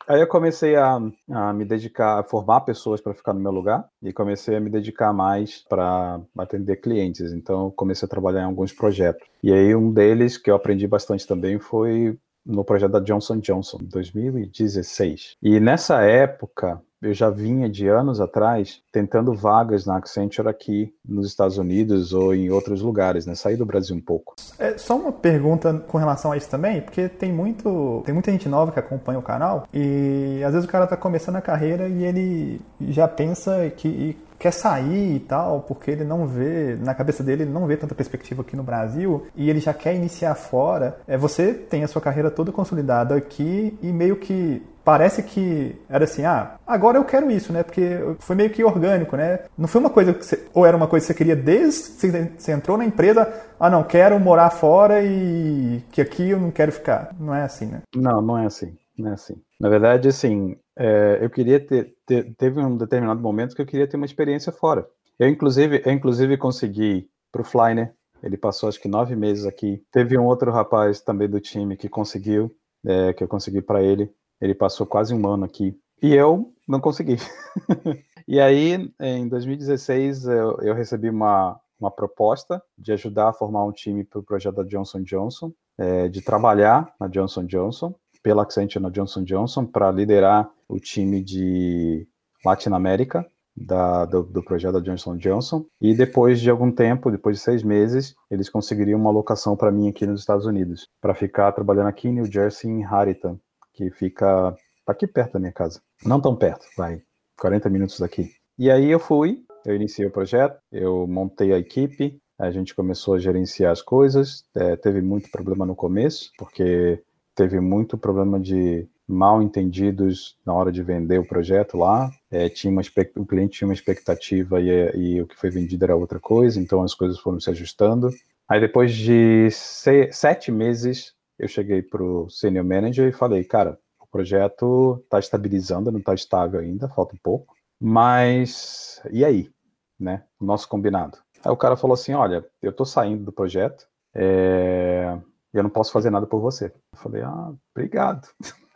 Aí eu comecei a, a, me dedicar, a formar pessoas para ficar no meu lugar e comecei a me dedicar mais para atender clientes. Então comecei a trabalhar em alguns projetos. E aí um deles que eu aprendi bastante também foi no projeto da Johnson Johnson, 2016. E nessa época, eu já vinha de anos atrás tentando vagas na Accenture aqui nos Estados Unidos ou em outros lugares, né? Sair do Brasil um pouco. É só uma pergunta com relação a isso também, porque tem muito, tem muita gente nova que acompanha o canal e às vezes o cara está começando a carreira e ele já pensa que quer sair e tal, porque ele não vê, na cabeça dele, ele não vê tanta perspectiva aqui no Brasil e ele já quer iniciar fora. É, você tem a sua carreira toda consolidada aqui e meio que parece que era assim, ah, agora eu quero isso, né? Porque foi meio que orgânico, né? Não foi uma coisa que você, ou era uma coisa que você queria desde que você entrou na empresa, ah, não, quero morar fora e que aqui eu não quero ficar. Não é assim, né? Não, não é assim. É assim. Na verdade, assim, é, eu queria ter, ter, teve um determinado momento que eu queria ter uma experiência fora. Eu inclusive, eu inclusive consegui para o Flyner. Ele passou acho que nove meses aqui. Teve um outro rapaz também do time que conseguiu, é, que eu consegui para ele. Ele passou quase um ano aqui e eu não consegui. e aí, em 2016, eu, eu recebi uma, uma proposta de ajudar a formar um time para o projeto da Johnson Johnson, é, de trabalhar na Johnson Johnson pela Accenture na Johnson Johnson para liderar o time de Latinoamérica da, do, do, projeto da Johnson Johnson. E depois de algum tempo, depois de seis meses, eles conseguiriam uma locação para mim aqui nos Estados Unidos, para ficar trabalhando aqui em New Jersey, em Harriton, que fica aqui perto da minha casa. Não tão perto, vai, 40 minutos daqui. E aí eu fui, eu iniciei o projeto, eu montei a equipe, a gente começou a gerenciar as coisas. É, teve muito problema no começo, porque teve muito problema de mal entendidos na hora de vender o projeto lá. É, tinha uma, o cliente tinha uma expectativa e, e, o que foi vendido era outra coisa, então as coisas foram se ajustando. Aí depois de seis, sete meses, eu cheguei para o senior manager e falei, cara, o projeto está estabilizando, não está estável ainda, falta um pouco. Mas e aí, né? O nosso combinado. Aí o cara falou assim, olha, eu estou saindo do projeto, é, eu não posso fazer nada por você. Eu falei, ah, obrigado.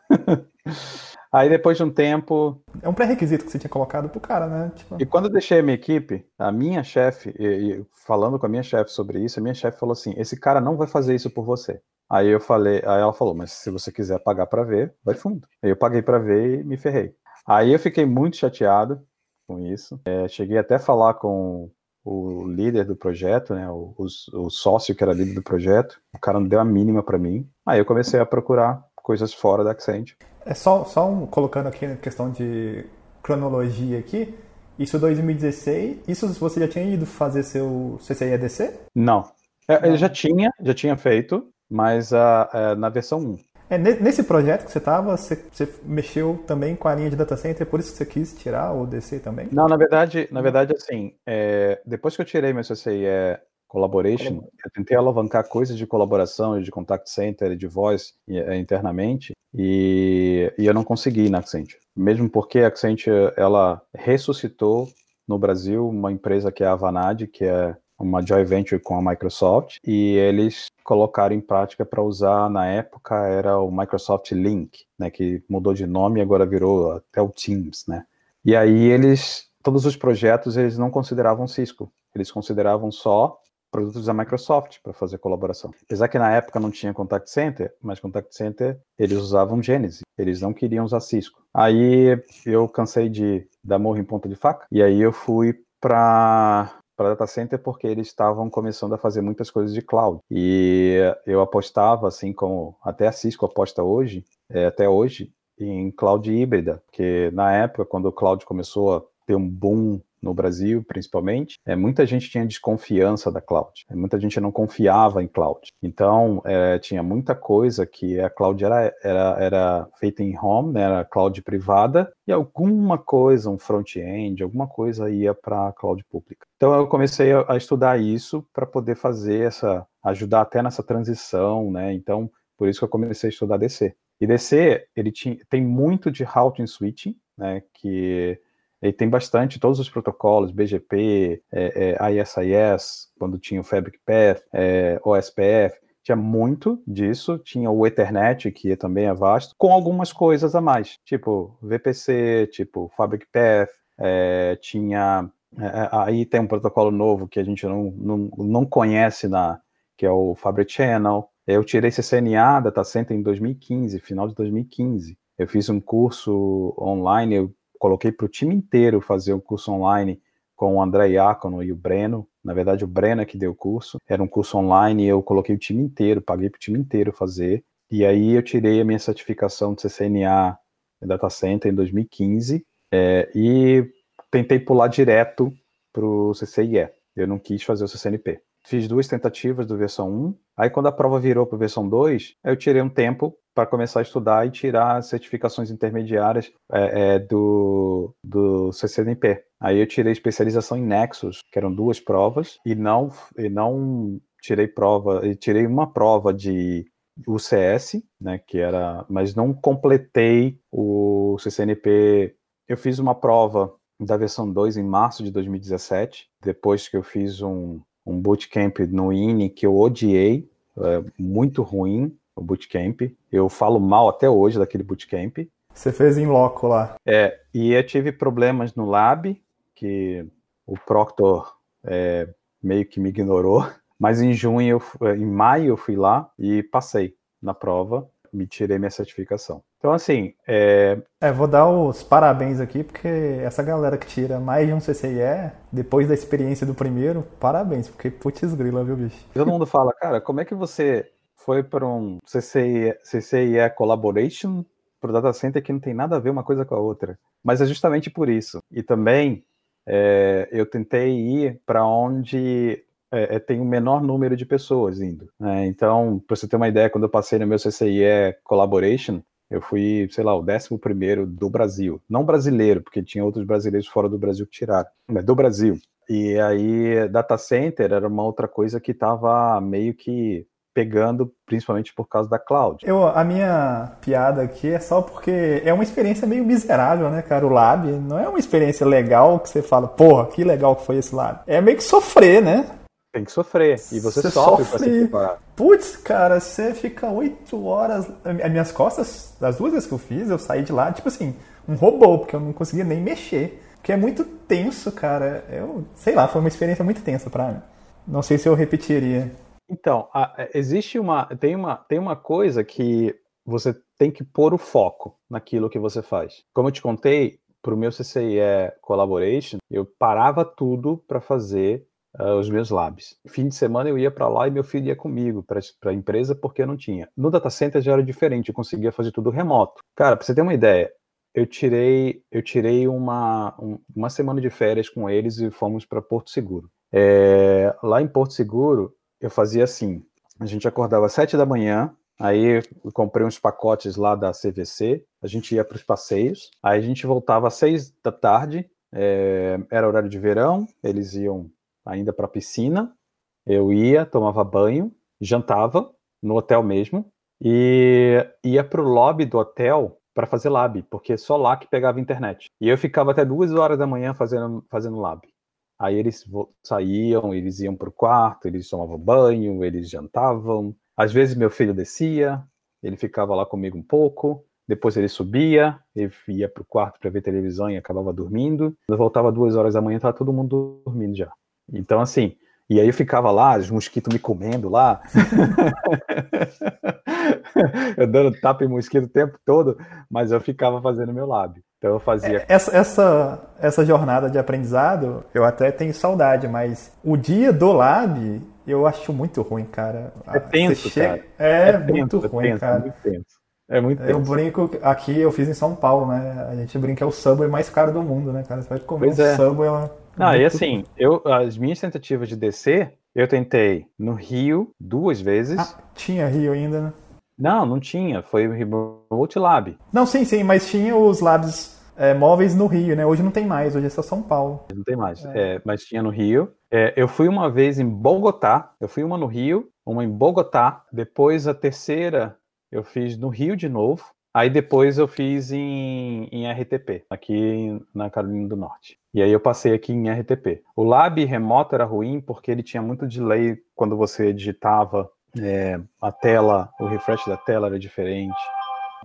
Aí depois de um tempo. É um pré-requisito que você tinha colocado pro cara, né? Tipo... E quando eu deixei a minha equipe, a minha chefe, falando com a minha chefe sobre isso, a minha chefe falou assim: esse cara não vai fazer isso por você. Aí eu falei, aí ela falou, mas se você quiser pagar para ver, vai fundo. Aí eu paguei para ver e me ferrei. Aí eu fiquei muito chateado com isso. É, cheguei até a falar com o líder do projeto, né, o, o, sócio que era líder do projeto. O cara não deu a mínima para mim. Aí eu comecei a procurar coisas fora da Accent. É só, só um, colocando aqui na questão de cronologia aqui. Isso 2016, isso você já tinha ido fazer seu CCIADC? Não. É, eu já tinha, já tinha feito, mas uh, uh, na versão 1. É, nesse projeto que você estava, você, você, mexeu também com a linha de data center, por isso que você quis tirar o DC também? Não, na verdade, na verdade assim, é, depois que eu tirei meu CCIE Collaboration, eu tentei alavancar coisas de colaboração, de contact center, de voz eh, internamente, e, e eu não consegui na Accenture. Mesmo porque a Accenture, ela ressuscitou no Brasil uma empresa que é a Vanad, que é uma joint venture com a Microsoft, e eles colocaram em prática para usar, na época, era o Microsoft Link, né, que mudou de nome e agora virou até o Teams, né. E aí eles, todos os projetos, eles não consideravam Cisco, eles consideravam só produtos da Microsoft para fazer colaboração. Apesar que na época não tinha Contact Center, mas Contact Center eles usavam Genesis, eles não queriam usar Cisco. Aí eu cansei de dar morro em ponta de faca e aí eu fui para para data center porque eles estavam começando a fazer muitas coisas de cloud. E eu apostava, assim como até a Cisco aposta hoje, é, até hoje, em cloud híbrida, porque na época, quando o cloud começou a ter um boom no Brasil, principalmente, é, muita gente tinha desconfiança da cloud. É, muita gente não confiava em cloud. Então, é, tinha muita coisa que a cloud era, era, era feita em home, né, era cloud privada, e alguma coisa, um front-end, alguma coisa ia para a cloud pública. Então, eu comecei a, a estudar isso para poder fazer essa, ajudar até nessa transição, né? Então, por isso que eu comecei a estudar DC. E DC, ele tinha, tem muito de routing switching, né, que ele tem bastante, todos os protocolos, BGP, é, é, ISIS, quando tinha o Fabric Path, é, OSPF, tinha muito disso, tinha o Ethernet, que também é vasto, com algumas coisas a mais, tipo VPC, tipo Fabric Path, é, tinha... É, é, aí tem um protocolo novo que a gente não, não, não conhece, na, que é o Fabric Channel. Eu tirei CCNA Data Center em 2015, final de 2015. Eu fiz um curso online, eu coloquei para o time inteiro fazer o curso online com o André Iacono e o Breno. Na verdade, o Breno é que deu o curso. Era um curso online e eu coloquei o time inteiro, paguei para o time inteiro fazer. E aí eu tirei a minha certificação de CCNA Data Center em 2015 é, e tentei pular direto para o CCIE. Eu não quis fazer o CCNP. Fiz duas tentativas do versão 1. Aí, quando a prova virou para versão 2, eu tirei um tempo para começar a estudar e tirar certificações intermediárias é, é, do, do CCNP. Aí eu tirei especialização em Nexus, que eram duas provas, e não, e não tirei prova, e tirei uma prova de UCS, né, que era, mas não completei o CCNP. Eu fiz uma prova da versão 2 em março de 2017, depois que eu fiz um, um bootcamp no INE que eu odiei, é, muito ruim, o bootcamp. Eu falo mal até hoje daquele bootcamp. Você fez em loco lá. É, e eu tive problemas no lab, que o Proctor é, meio que me ignorou. Mas em junho, eu, em maio, eu fui lá e passei na prova, me tirei minha certificação. Então, assim. É... é, vou dar os parabéns aqui, porque essa galera que tira mais de um CCIE, depois da experiência do primeiro, parabéns, porque putz grila, viu, bicho? Todo mundo fala, cara, como é que você foi para um CCIE, CCIE Collaboration para o data center que não tem nada a ver uma coisa com a outra. Mas é justamente por isso. E também é, eu tentei ir para onde é, é, tem o um menor número de pessoas indo. Né? Então, para você ter uma ideia, quando eu passei no meu CCIE Collaboration, eu fui, sei lá, o décimo primeiro do Brasil. Não brasileiro, porque tinha outros brasileiros fora do Brasil que tiraram, mas do Brasil. E aí, data center era uma outra coisa que estava meio que pegando, principalmente por causa da cloud. Eu, a minha piada aqui é só porque é uma experiência meio miserável, né, cara? O lab não é uma experiência legal que você fala, porra, que legal que foi esse lab. É meio que sofrer, né? Tem que sofrer. E você, você sofre, sofre. pra se preparar. Putz, cara, você fica oito horas. As minhas costas, das duas vezes que eu fiz, eu saí de lá, tipo assim, um robô, porque eu não conseguia nem mexer. Porque é muito tenso, cara. Eu, sei lá, foi uma experiência muito tensa para mim. Não sei se eu repetiria. Então, a, é, existe uma tem, uma. tem uma coisa que você tem que pôr o foco naquilo que você faz. Como eu te contei, para o meu CCIE Collaboration, eu parava tudo para fazer uh, os meus labs. Fim de semana eu ia para lá e meu filho ia comigo para a empresa porque eu não tinha. No data center já era diferente, eu conseguia fazer tudo remoto. Cara, para você ter uma ideia, eu tirei eu tirei uma, um, uma semana de férias com eles e fomos para Porto Seguro. É, lá em Porto Seguro eu fazia assim: a gente acordava às sete da manhã, aí comprei uns pacotes lá da CVC, a gente ia para os passeios, aí a gente voltava às seis da tarde, é, era horário de verão, eles iam ainda para a piscina. Eu ia, tomava banho, jantava no hotel mesmo e ia para o lobby do hotel para fazer lab, porque só lá que pegava internet. E eu ficava até duas horas da manhã fazendo, fazendo lab. Aí eles saíam, eles iam para o quarto, eles tomavam banho, eles jantavam. Às vezes meu filho descia, ele ficava lá comigo um pouco. Depois ele subia, ele ia para o quarto para ver televisão e acabava dormindo. Quando voltava duas horas da manhã, estava todo mundo dormindo já. Então, assim, e aí eu ficava lá, os mosquitos me comendo lá. eu dando tapa em mosquito o tempo todo, mas eu ficava fazendo meu lab. Então eu fazia. É, essa, essa, essa jornada de aprendizado, eu até tenho saudade, mas o dia do lab, eu acho muito ruim, cara. É tenso, chega... cara. É, é muito tenso, ruim, é tenso, cara. É muito tenso. É muito tenso. Eu brinco, aqui eu fiz em São Paulo, né? A gente brinca é o Subway mais caro do mundo, né, cara? Você vai comer pois um é. Subway... É muito... e assim, eu, as minhas tentativas de descer, eu tentei no Rio duas vezes. Ah, tinha Rio ainda, né? Não, não tinha. Foi o Remote Lab. Não, sim, sim, mas tinha os labs é, móveis no Rio, né? Hoje não tem mais, hoje é só São Paulo. Não tem mais, é. É, mas tinha no Rio. É, eu fui uma vez em Bogotá, eu fui uma no Rio, uma em Bogotá, depois a terceira eu fiz no Rio de novo, aí depois eu fiz em, em RTP, aqui na Carolina do Norte. E aí eu passei aqui em RTP. O Lab remoto era ruim porque ele tinha muito delay quando você digitava é, a tela, o refresh da tela era diferente.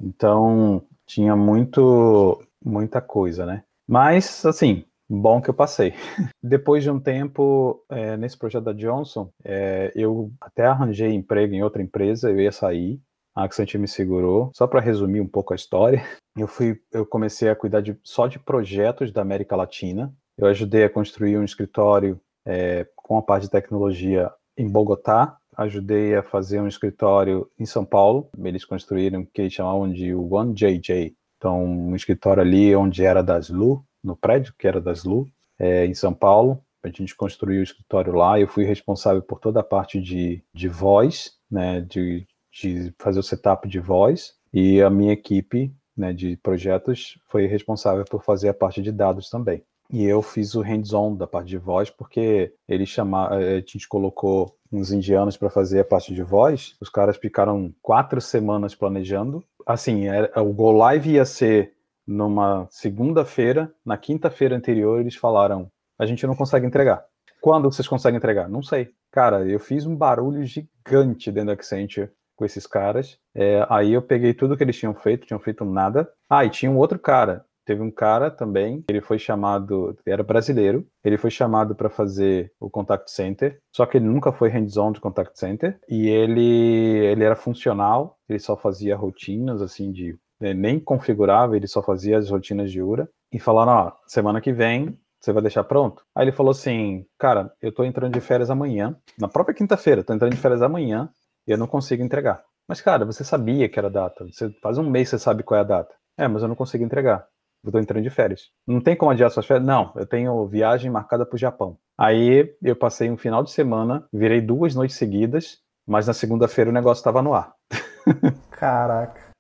Então tinha muito, muita coisa, né? Mas assim, bom que eu passei. Depois de um tempo é, nesse projeto da Johnson, é, eu até arranjei emprego em outra empresa, eu ia sair. A Accenture me segurou. Só para resumir um pouco a história, eu fui, eu comecei a cuidar de, só de projetos da América Latina. Eu ajudei a construir um escritório é, com a parte de tecnologia em Bogotá. Ajudei a fazer um escritório em São Paulo. Eles construíram o que eles chamavam de One JJ. Então, um escritório ali onde era das Lu, no prédio que era das Lu, é, em São Paulo. A gente construiu o escritório lá. Eu fui responsável por toda a parte de, de voz, né, de, de fazer o setup de voz. E a minha equipe né, de projetos foi responsável por fazer a parte de dados também. E eu fiz o hands-on da parte de voz, porque ele chama, eh, a gente colocou uns indianos para fazer a parte de voz. Os caras ficaram quatro semanas planejando. Assim, era, o Go Live ia ser numa segunda-feira. Na quinta-feira anterior, eles falaram: a gente não consegue entregar. Quando vocês conseguem entregar? Não sei. Cara, eu fiz um barulho gigante dentro da Accenture com esses caras. É, aí eu peguei tudo que eles tinham feito, tinham feito nada. Ah, e tinha um outro cara. Teve um cara também, ele foi chamado, era brasileiro, ele foi chamado para fazer o contact center, só que ele nunca foi hands-on de contact center e ele ele era funcional, ele só fazia rotinas assim de né, nem configurava, ele só fazia as rotinas de URA e falaram, ó, semana que vem você vai deixar pronto? Aí ele falou assim, cara, eu tô entrando de férias amanhã, na própria quinta-feira, tô entrando de férias amanhã, eu não consigo entregar. Mas, cara, você sabia que era data. Você faz um mês você sabe qual é a data. É, mas eu não consigo entregar. Eu tô entrando de férias. Não tem como adiar suas férias? Não, eu tenho viagem marcada pro Japão. Aí eu passei um final de semana, virei duas noites seguidas, mas na segunda-feira o negócio estava no ar. Caraca.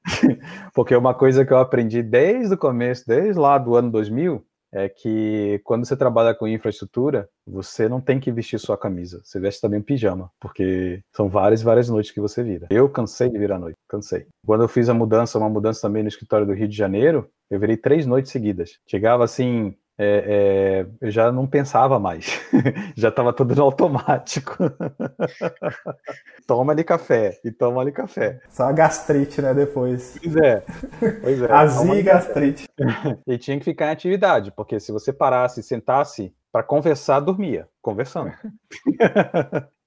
Porque uma coisa que eu aprendi desde o começo, desde lá do ano 2000, é que quando você trabalha com infraestrutura, você não tem que vestir sua camisa. Você veste também um pijama, porque são várias, várias noites que você vira. Eu cansei de virar noite, cansei. Quando eu fiz a mudança, uma mudança também no escritório do Rio de Janeiro, eu virei três noites seguidas. Chegava assim, é, é, eu já não pensava mais, já estava tudo no automático. toma ali café, e toma ali café. Só a gastrite, né, depois. Pois é, pois é. Azia e gastrite. e tinha que ficar em atividade, porque se você parasse e sentasse para conversar, dormia, conversando.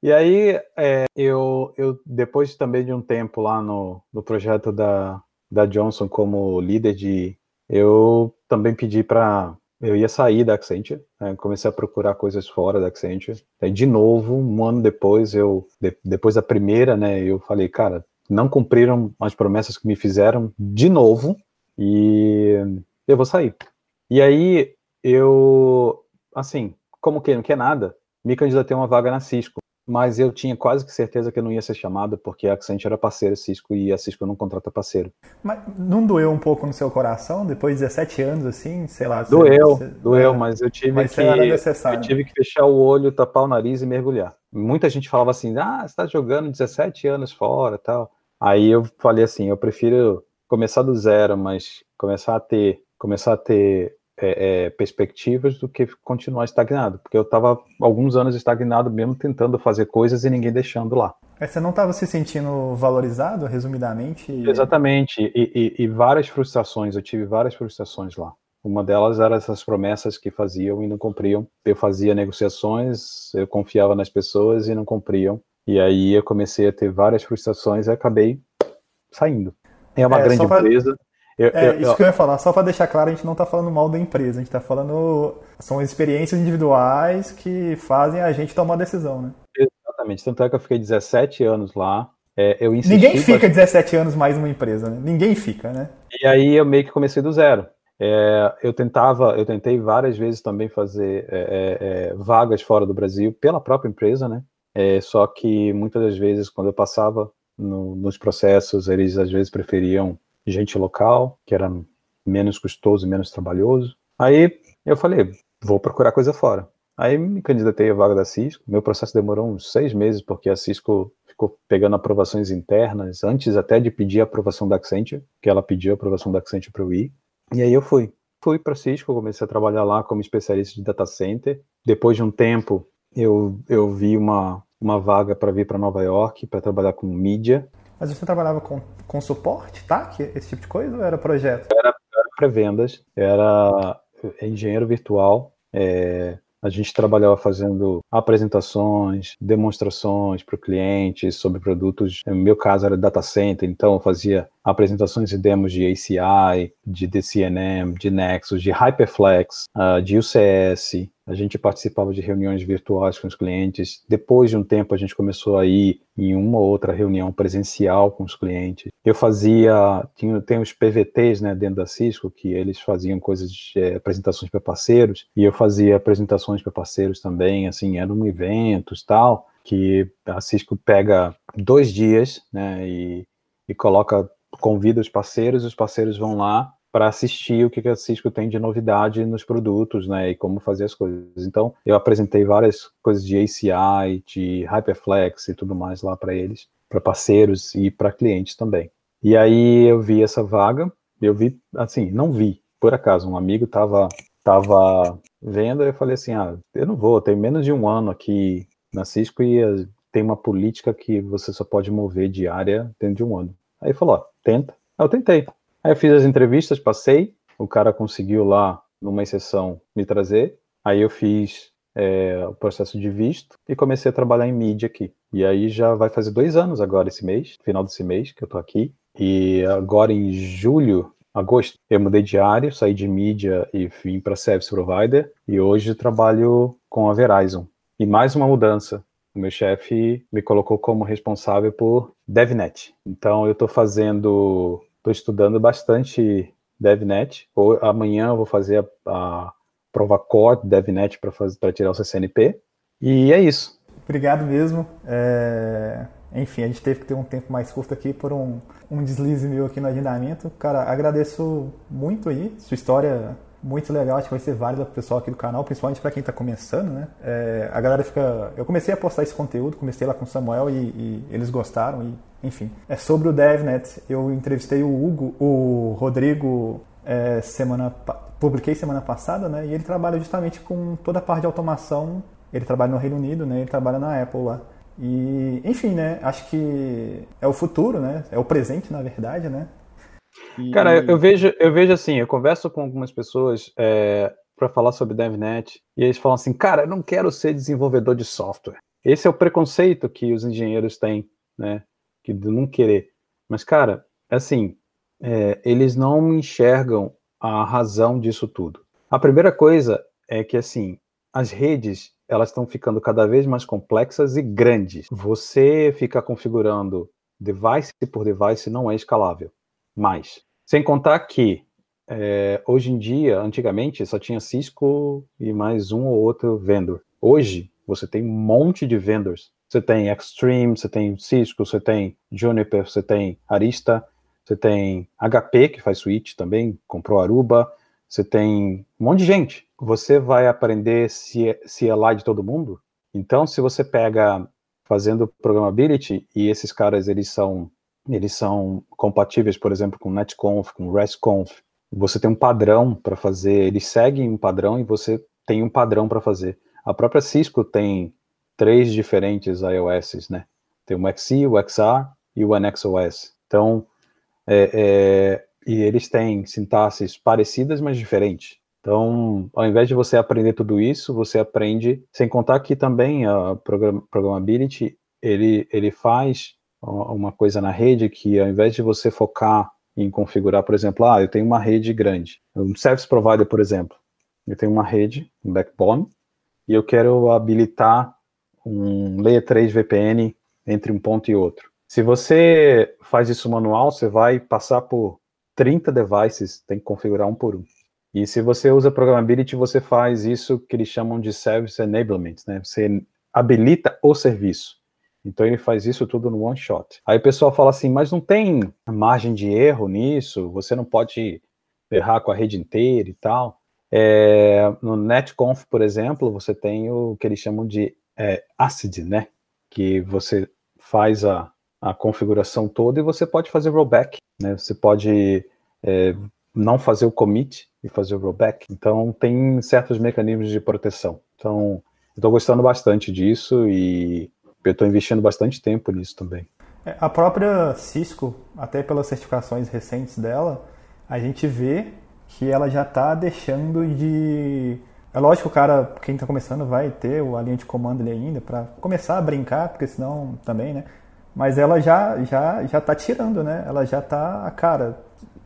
e aí, é, eu, eu, depois também de um tempo lá no, no projeto da, da Johnson como líder de... Eu também pedi para eu ia sair da Accenture, né, comecei a procurar coisas fora da Accenture. Aí, de novo, um ano depois, eu de, depois da primeira, né, eu falei, cara, não cumpriram as promessas que me fizeram de novo e eu vou sair. E aí eu, assim, como que não quer nada, me candidatei a uma vaga na Cisco mas eu tinha quase que certeza que eu não ia ser chamado, porque a Accenture era parceira Cisco e a Cisco não contrata parceiro. Mas não doeu um pouco no seu coração, depois de 17 anos, assim, sei lá? Doeu, você, doeu, é, mas eu tive mas que eu tive que fechar o olho, tapar o nariz e mergulhar. Muita gente falava assim, ah, você está jogando 17 anos fora tal. Aí eu falei assim, eu prefiro começar do zero, mas começar a ter, começar a ter é, é, perspectivas do que continuar estagnado, porque eu estava alguns anos estagnado mesmo tentando fazer coisas e ninguém deixando lá. Mas você não estava se sentindo valorizado, resumidamente? Exatamente, e, e, e, várias frustrações, eu tive várias frustrações lá. Uma delas era essas promessas que faziam e não cumpriam. Eu fazia negociações, eu confiava nas pessoas e não cumpriam. E aí eu comecei a ter várias frustrações e acabei saindo. É uma é, grande pra... empresa, eu, é, eu, isso que eu ia falar, só para deixar claro, a gente não está falando mal da empresa, a gente está falando. São experiências individuais que fazem a gente tomar decisão, né? Exatamente. Tanto é que eu fiquei 17 anos lá. É, eu insisti, Ninguém fica 17 anos mais numa empresa, né? Ninguém fica, né? E aí eu meio que comecei do zero. É, eu tentava, eu tentei várias vezes também fazer é, é, é vagas fora do Brasil pela própria empresa, né? É, só que muitas das vezes, quando eu passava no, nos processos, eles às vezes preferiam gente local, que era menos custoso e menos trabalhoso. Aí eu falei, vou procurar coisa fora. Aí me candidatei à vaga da Cisco. Meu processo demorou uns seis meses, porque a Cisco ficou pegando aprovações internas, antes até de pedir a aprovação da Accenture, que ela pediu a aprovação da Accenture para eu ir. E aí eu fui. Fui para a Cisco, comecei a trabalhar lá como especialista de data center. Depois de um tempo, eu, eu vi uma, uma vaga para vir para Nova York, para trabalhar com mídia. Mas você trabalhava com, com suporte, tá? Esse tipo de coisa ou era projeto? Era, era pré-vendas, era engenheiro virtual. É, a gente trabalhava fazendo apresentações, demonstrações para o cliente sobre produtos. No meu caso era data center, então eu fazia apresentações e demos de ACI, de DCNM, de Nexus, de Hyperflex, uh, de UCS, a gente participava de reuniões virtuais com os clientes. Depois de um tempo, a gente começou a ir em uma ou outra reunião presencial com os clientes. Eu fazia, tinha, tem os PVTs né, dentro da Cisco, que eles faziam coisas de é, apresentações para parceiros, e eu fazia apresentações para parceiros também, assim, eram eventos tal, que a Cisco pega dois dias né, e, e coloca, convida os parceiros, os parceiros vão lá para assistir o que a Cisco tem de novidade nos produtos, né, e como fazer as coisas. Então, eu apresentei várias coisas de ACI, de Hyperflex e tudo mais lá para eles, para parceiros e para clientes também. E aí eu vi essa vaga, eu vi, assim, não vi, por acaso, um amigo tava tava vendo, eu falei assim, ah, eu não vou, tenho menos de um ano aqui na Cisco e eh, tem uma política que você só pode mover de área dentro de um ano. Aí falou, ó, tenta. Eu tentei. Aí eu fiz as entrevistas, passei, o cara conseguiu lá, numa exceção, me trazer. Aí eu fiz é, o processo de visto e comecei a trabalhar em mídia aqui. E aí já vai fazer dois anos agora esse mês, final desse mês que eu tô aqui. E agora em julho, agosto, eu mudei de área, saí de mídia e vim para service provider. E hoje trabalho com a Verizon. E mais uma mudança. O meu chefe me colocou como responsável por DevNet. Então eu estou fazendo Estou estudando bastante DevNet. Ou amanhã eu vou fazer a, a, Provacor, DevNet para tirar o CCNP. E é isso. Obrigado mesmo. É... Enfim, a gente teve que ter um tempo mais curto aqui por um, um deslize meu aqui no agendamento. Cara, agradeço muito aí. Sua história muito legal, acho que vai ser válida para o pessoal aqui do canal, principalmente para quem está começando, né? É, a galera fica. Eu comecei a postar esse conteúdo, comecei lá com o Samuel e, e, eles gostaram, e enfim. É sobre o DevNet. Eu entrevistei o Hugo, o Rodrigo, é, semana. Publiquei semana passada, né? E ele trabalha justamente com toda a parte de automação. Ele trabalha no Reino Unido, né? Ele trabalha na Apple lá. E, enfim, né? Acho que é o futuro, né? É o presente, na verdade, né? E... Cara, eu vejo, eu vejo assim, eu converso com algumas pessoas é, para falar sobre DevNet e eles falam assim, cara, eu não quero ser desenvolvedor de software. Esse é o preconceito que os engenheiros têm, né? Que de não querer. Mas, cara, assim, é, eles não enxergam a razão disso tudo. A primeira coisa é que, assim, as redes elas estão ficando cada vez mais complexas e grandes. Você ficar configurando device por device não é escalável mais. Sem contar que é, hoje em dia, antigamente, só tinha Cisco e mais um ou outro vendor. Hoje, você tem um monte de vendors. Você tem Extreme, você tem Cisco, você tem Juniper, você tem Arista, você tem HP, que faz switch também, comprou Aruba, você tem um monte de gente. Você vai aprender se, se é lá de todo mundo? Então, se você pega fazendo programability e esses caras, eles são eles são compatíveis, por exemplo, com netconf, com restconf. Você tem um padrão para fazer, eles seguem um padrão e você tem um padrão para fazer. A própria Cisco tem três diferentes iOS, né? Tem o XE, o XR e o NXOS. Então, é, é, e eles têm sintaxes parecidas, mas diferentes. Então, ao invés de você aprender tudo isso, você aprende, sem contar que também a programability, ele, ele faz uma coisa na rede que ao invés de você focar em configurar, por exemplo, ah, eu tenho uma rede grande, um service provider, por exemplo, eu tenho uma rede, um backbone, e eu quero habilitar um Layer 3 VPN entre um ponto e outro. Se você faz isso manual, você vai passar por 30 devices, tem que configurar um por um. E se você usa Programability, você faz isso que eles chamam de Service Enablement, né? Você habilita o serviço. Então ele faz isso tudo no one shot. Aí o pessoal fala assim, mas não tem margem de erro nisso? Você não pode errar com a rede inteira e tal? É, no NetConf, por exemplo, você tem o que eles chamam de é, ACID, né? Que você faz a, a configuração toda e você pode fazer rollback, né? Você pode é, não fazer o commit e fazer o rollback. Então tem certos mecanismos de proteção. Então estou gostando bastante disso e eu estou investindo bastante tempo nisso também. É, a própria Cisco, até pelas certificações recentes dela, a gente vê que ela já está deixando de. É lógico o cara, quem está começando, vai ter a linha de comando ali ainda para começar a brincar, porque senão também, né? Mas ela já já já está tirando, né? Ela já está, cara,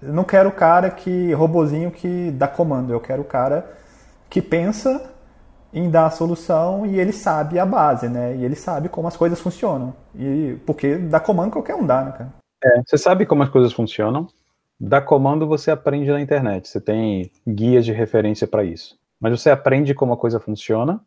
eu não quero o cara que robozinho que dá comando, eu quero o cara que pensa em dar a solução e ele sabe a base, né? E ele sabe como as coisas funcionam. E porque dá comando qualquer um dá, né, cara? É, você sabe como as coisas funcionam. Dá comando você aprende na internet. Você tem guias de referência para isso. Mas você aprende como a coisa funciona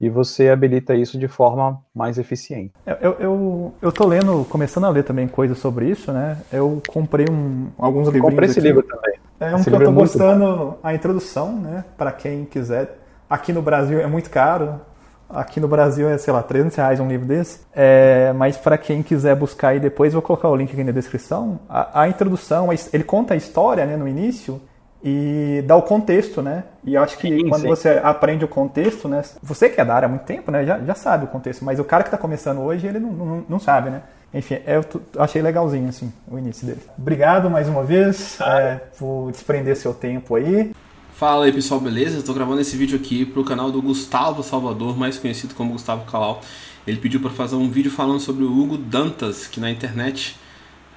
e você habilita isso de forma mais eficiente. Eu, eu, eu tô lendo, começando a ler também coisas sobre isso, né? Eu comprei um, alguns livros. Comprei esse aqui. livro também. É um esse que eu tô é gostando, bom. a introdução, né? Para quem quiser Aqui no Brasil é muito caro. Aqui no Brasil é, sei lá, 300 reais um livro desse. É, mas para quem quiser buscar aí depois, vou colocar o link aqui na descrição. A, a introdução, ele conta a história né, no início e dá o contexto, né? E eu acho que sim, quando sim. você aprende o contexto, né? Você que é da área há muito tempo, né? Já, já sabe o contexto, mas o cara que está começando hoje, ele não, não, não sabe, né? Enfim, eu achei legalzinho, assim, o início dele. Obrigado mais uma vez é, por desprender seu tempo aí. Fala aí pessoal, beleza? Estou gravando esse vídeo aqui para o canal do Gustavo Salvador, mais conhecido como Gustavo Calau. Ele pediu para fazer um vídeo falando sobre o Hugo Dantas, que na internet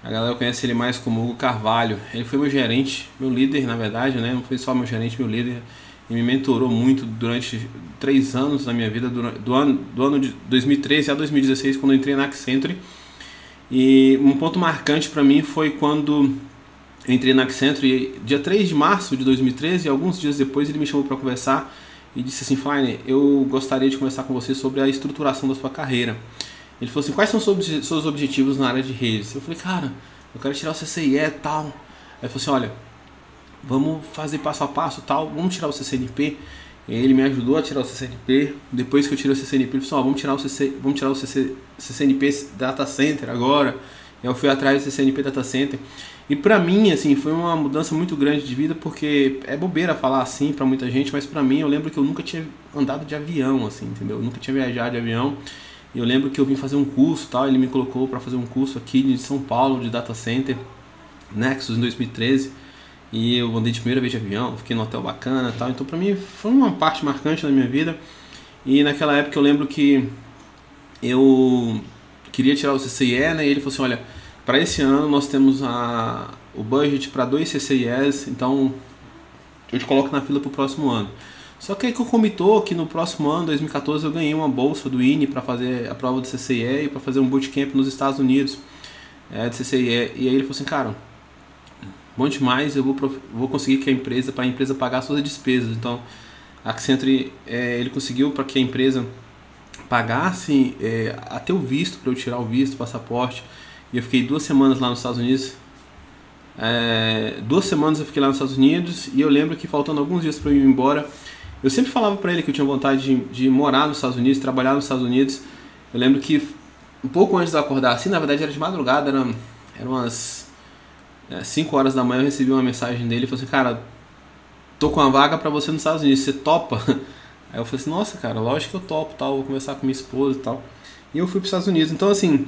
a galera conhece ele mais como Hugo Carvalho. Ele foi meu gerente, meu líder na verdade, né? Não foi só meu gerente, meu líder. E me mentorou muito durante três anos da minha vida, do ano, do ano de 2013 a 2016, quando entrei na Accenture. E um ponto marcante para mim foi quando entrei na Accenture dia 3 de março de 2013 e alguns dias depois ele me chamou para conversar e disse assim, Fine, eu gostaria de conversar com você sobre a estruturação da sua carreira. Ele falou assim, quais são os seus objetivos na área de redes? Eu falei, cara, eu quero tirar o CCIE e tal. Aí ele falou assim, olha, vamos fazer passo a passo tal, vamos tirar o CCNP. Ele me ajudou a tirar o CCNP. Depois que eu tirei o CCNP, ele falou assim, vamos tirar o, CC, vamos tirar o CC, CCNP Data Center agora. Eu fui atrás do CCNP Data Center. E pra mim, assim, foi uma mudança muito grande de vida, porque é bobeira falar assim pra muita gente, mas pra mim eu lembro que eu nunca tinha andado de avião, assim, entendeu? Eu nunca tinha viajado de avião. E eu lembro que eu vim fazer um curso, tal, ele me colocou para fazer um curso aqui de São Paulo de Data Center, Nexus em 2013. E eu andei de primeira vez de avião, fiquei num hotel bacana, tal. Então pra mim foi uma parte marcante da minha vida. E naquela época eu lembro que eu queria tirar o CCIE, né? E ele falou assim, olha, para esse ano nós temos a, o budget para dois CCIEs, então eu te coloco na fila para o próximo ano. Só que aí que comitou que no próximo ano, 2014, eu ganhei uma bolsa do INE para fazer a prova do CCIE e para fazer um bootcamp nos Estados Unidos é, de CCIE. E aí ele falou assim, cara, bom demais, eu vou, vou conseguir que a empresa, para a empresa pagar suas despesas. Então, a Accenture, é, ele conseguiu para que a empresa pagasse é, até o visto, para eu tirar o visto, o passaporte. E eu fiquei duas semanas lá nos Estados Unidos. É, duas semanas eu fiquei lá nos Estados Unidos e eu lembro que faltando alguns dias para eu ir embora, eu sempre falava para ele que eu tinha vontade de, de, morar nos Estados Unidos, trabalhar nos Estados Unidos. Eu lembro que um pouco antes de eu acordar, assim, na verdade era de madrugada, eram era umas 5 é, horas da manhã, eu recebi uma mensagem dele e falou assim: Cara, tô com uma vaga para você nos Estados Unidos, você topa? Aí eu falei assim: Nossa, cara, lógico que eu topo, tal, vou conversar com minha esposa e tal. E eu fui para os Estados Unidos. Então, assim,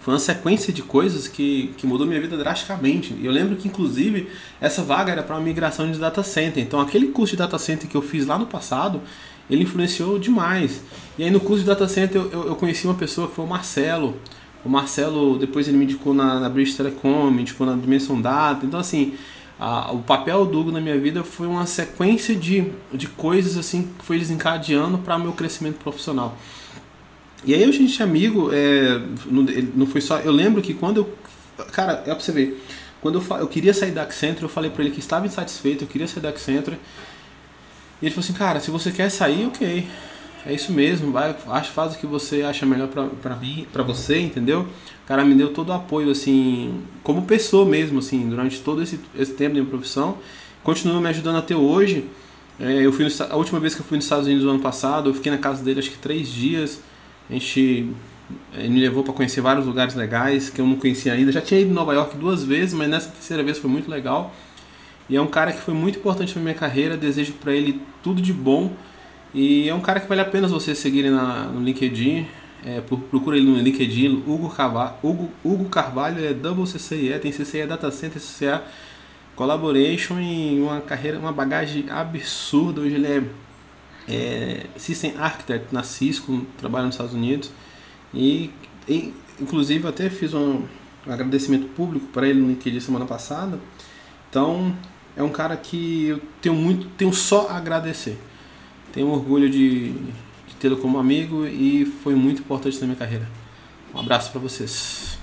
foi uma sequência de coisas que, que mudou minha vida drasticamente. E eu lembro que, inclusive, essa vaga era para uma migração de data center. Então, aquele curso de data center que eu fiz lá no passado, ele influenciou demais. E aí, no curso de data center, eu, eu conheci uma pessoa que foi o Marcelo. O Marcelo, depois ele me indicou na, na British Telecom, me indicou na Dimensão Data. Então, assim, a, o papel do Hugo na minha vida foi uma sequência de, de coisas assim que foi desencadeando para meu crescimento profissional. E aí a gente amigo, é, não, não foi só. Eu lembro que quando eu. Cara, é pra você ver. Quando eu, eu queria sair da Accenture, eu falei pra ele que estava insatisfeito, eu queria sair da Accenture. E ele falou assim, cara, se você quer sair, ok. É isso mesmo, vai, acho, faz o que você acha melhor pra, mim, pra você, entendeu? O cara me deu todo o apoio, assim, como pessoa mesmo, assim, durante todo esse, esse tempo da minha profissão. Continua me ajudando até hoje. É, eu fui no, a última vez que eu fui nos Estados Unidos no ano passado, eu fiquei na casa dele acho que três dias. A gente ele me levou para conhecer vários lugares legais que eu não conhecia ainda. Já tinha ido em Nova York duas vezes, mas nessa terceira vez foi muito legal. E é um cara que foi muito importante na minha carreira. Desejo para ele tudo de bom. E é um cara que vale a pena você seguir na, no LinkedIn. É, procura ele no LinkedIn, Hugo Carvalho, Hugo, Hugo Carvalho é Double CCIE, tem CCIE Data Center, CCIE Collaboration e uma carreira, uma bagagem absurda. Hoje ele é é, System Architect na Cisco, trabalha nos Estados Unidos. E, e inclusive até fiz um, um agradecimento público para ele no LinkedIn semana passada. Então é um cara que eu tenho muito, tenho só a agradecer. Tenho orgulho de, de tê-lo como amigo e foi muito importante na minha carreira. Um abraço para vocês.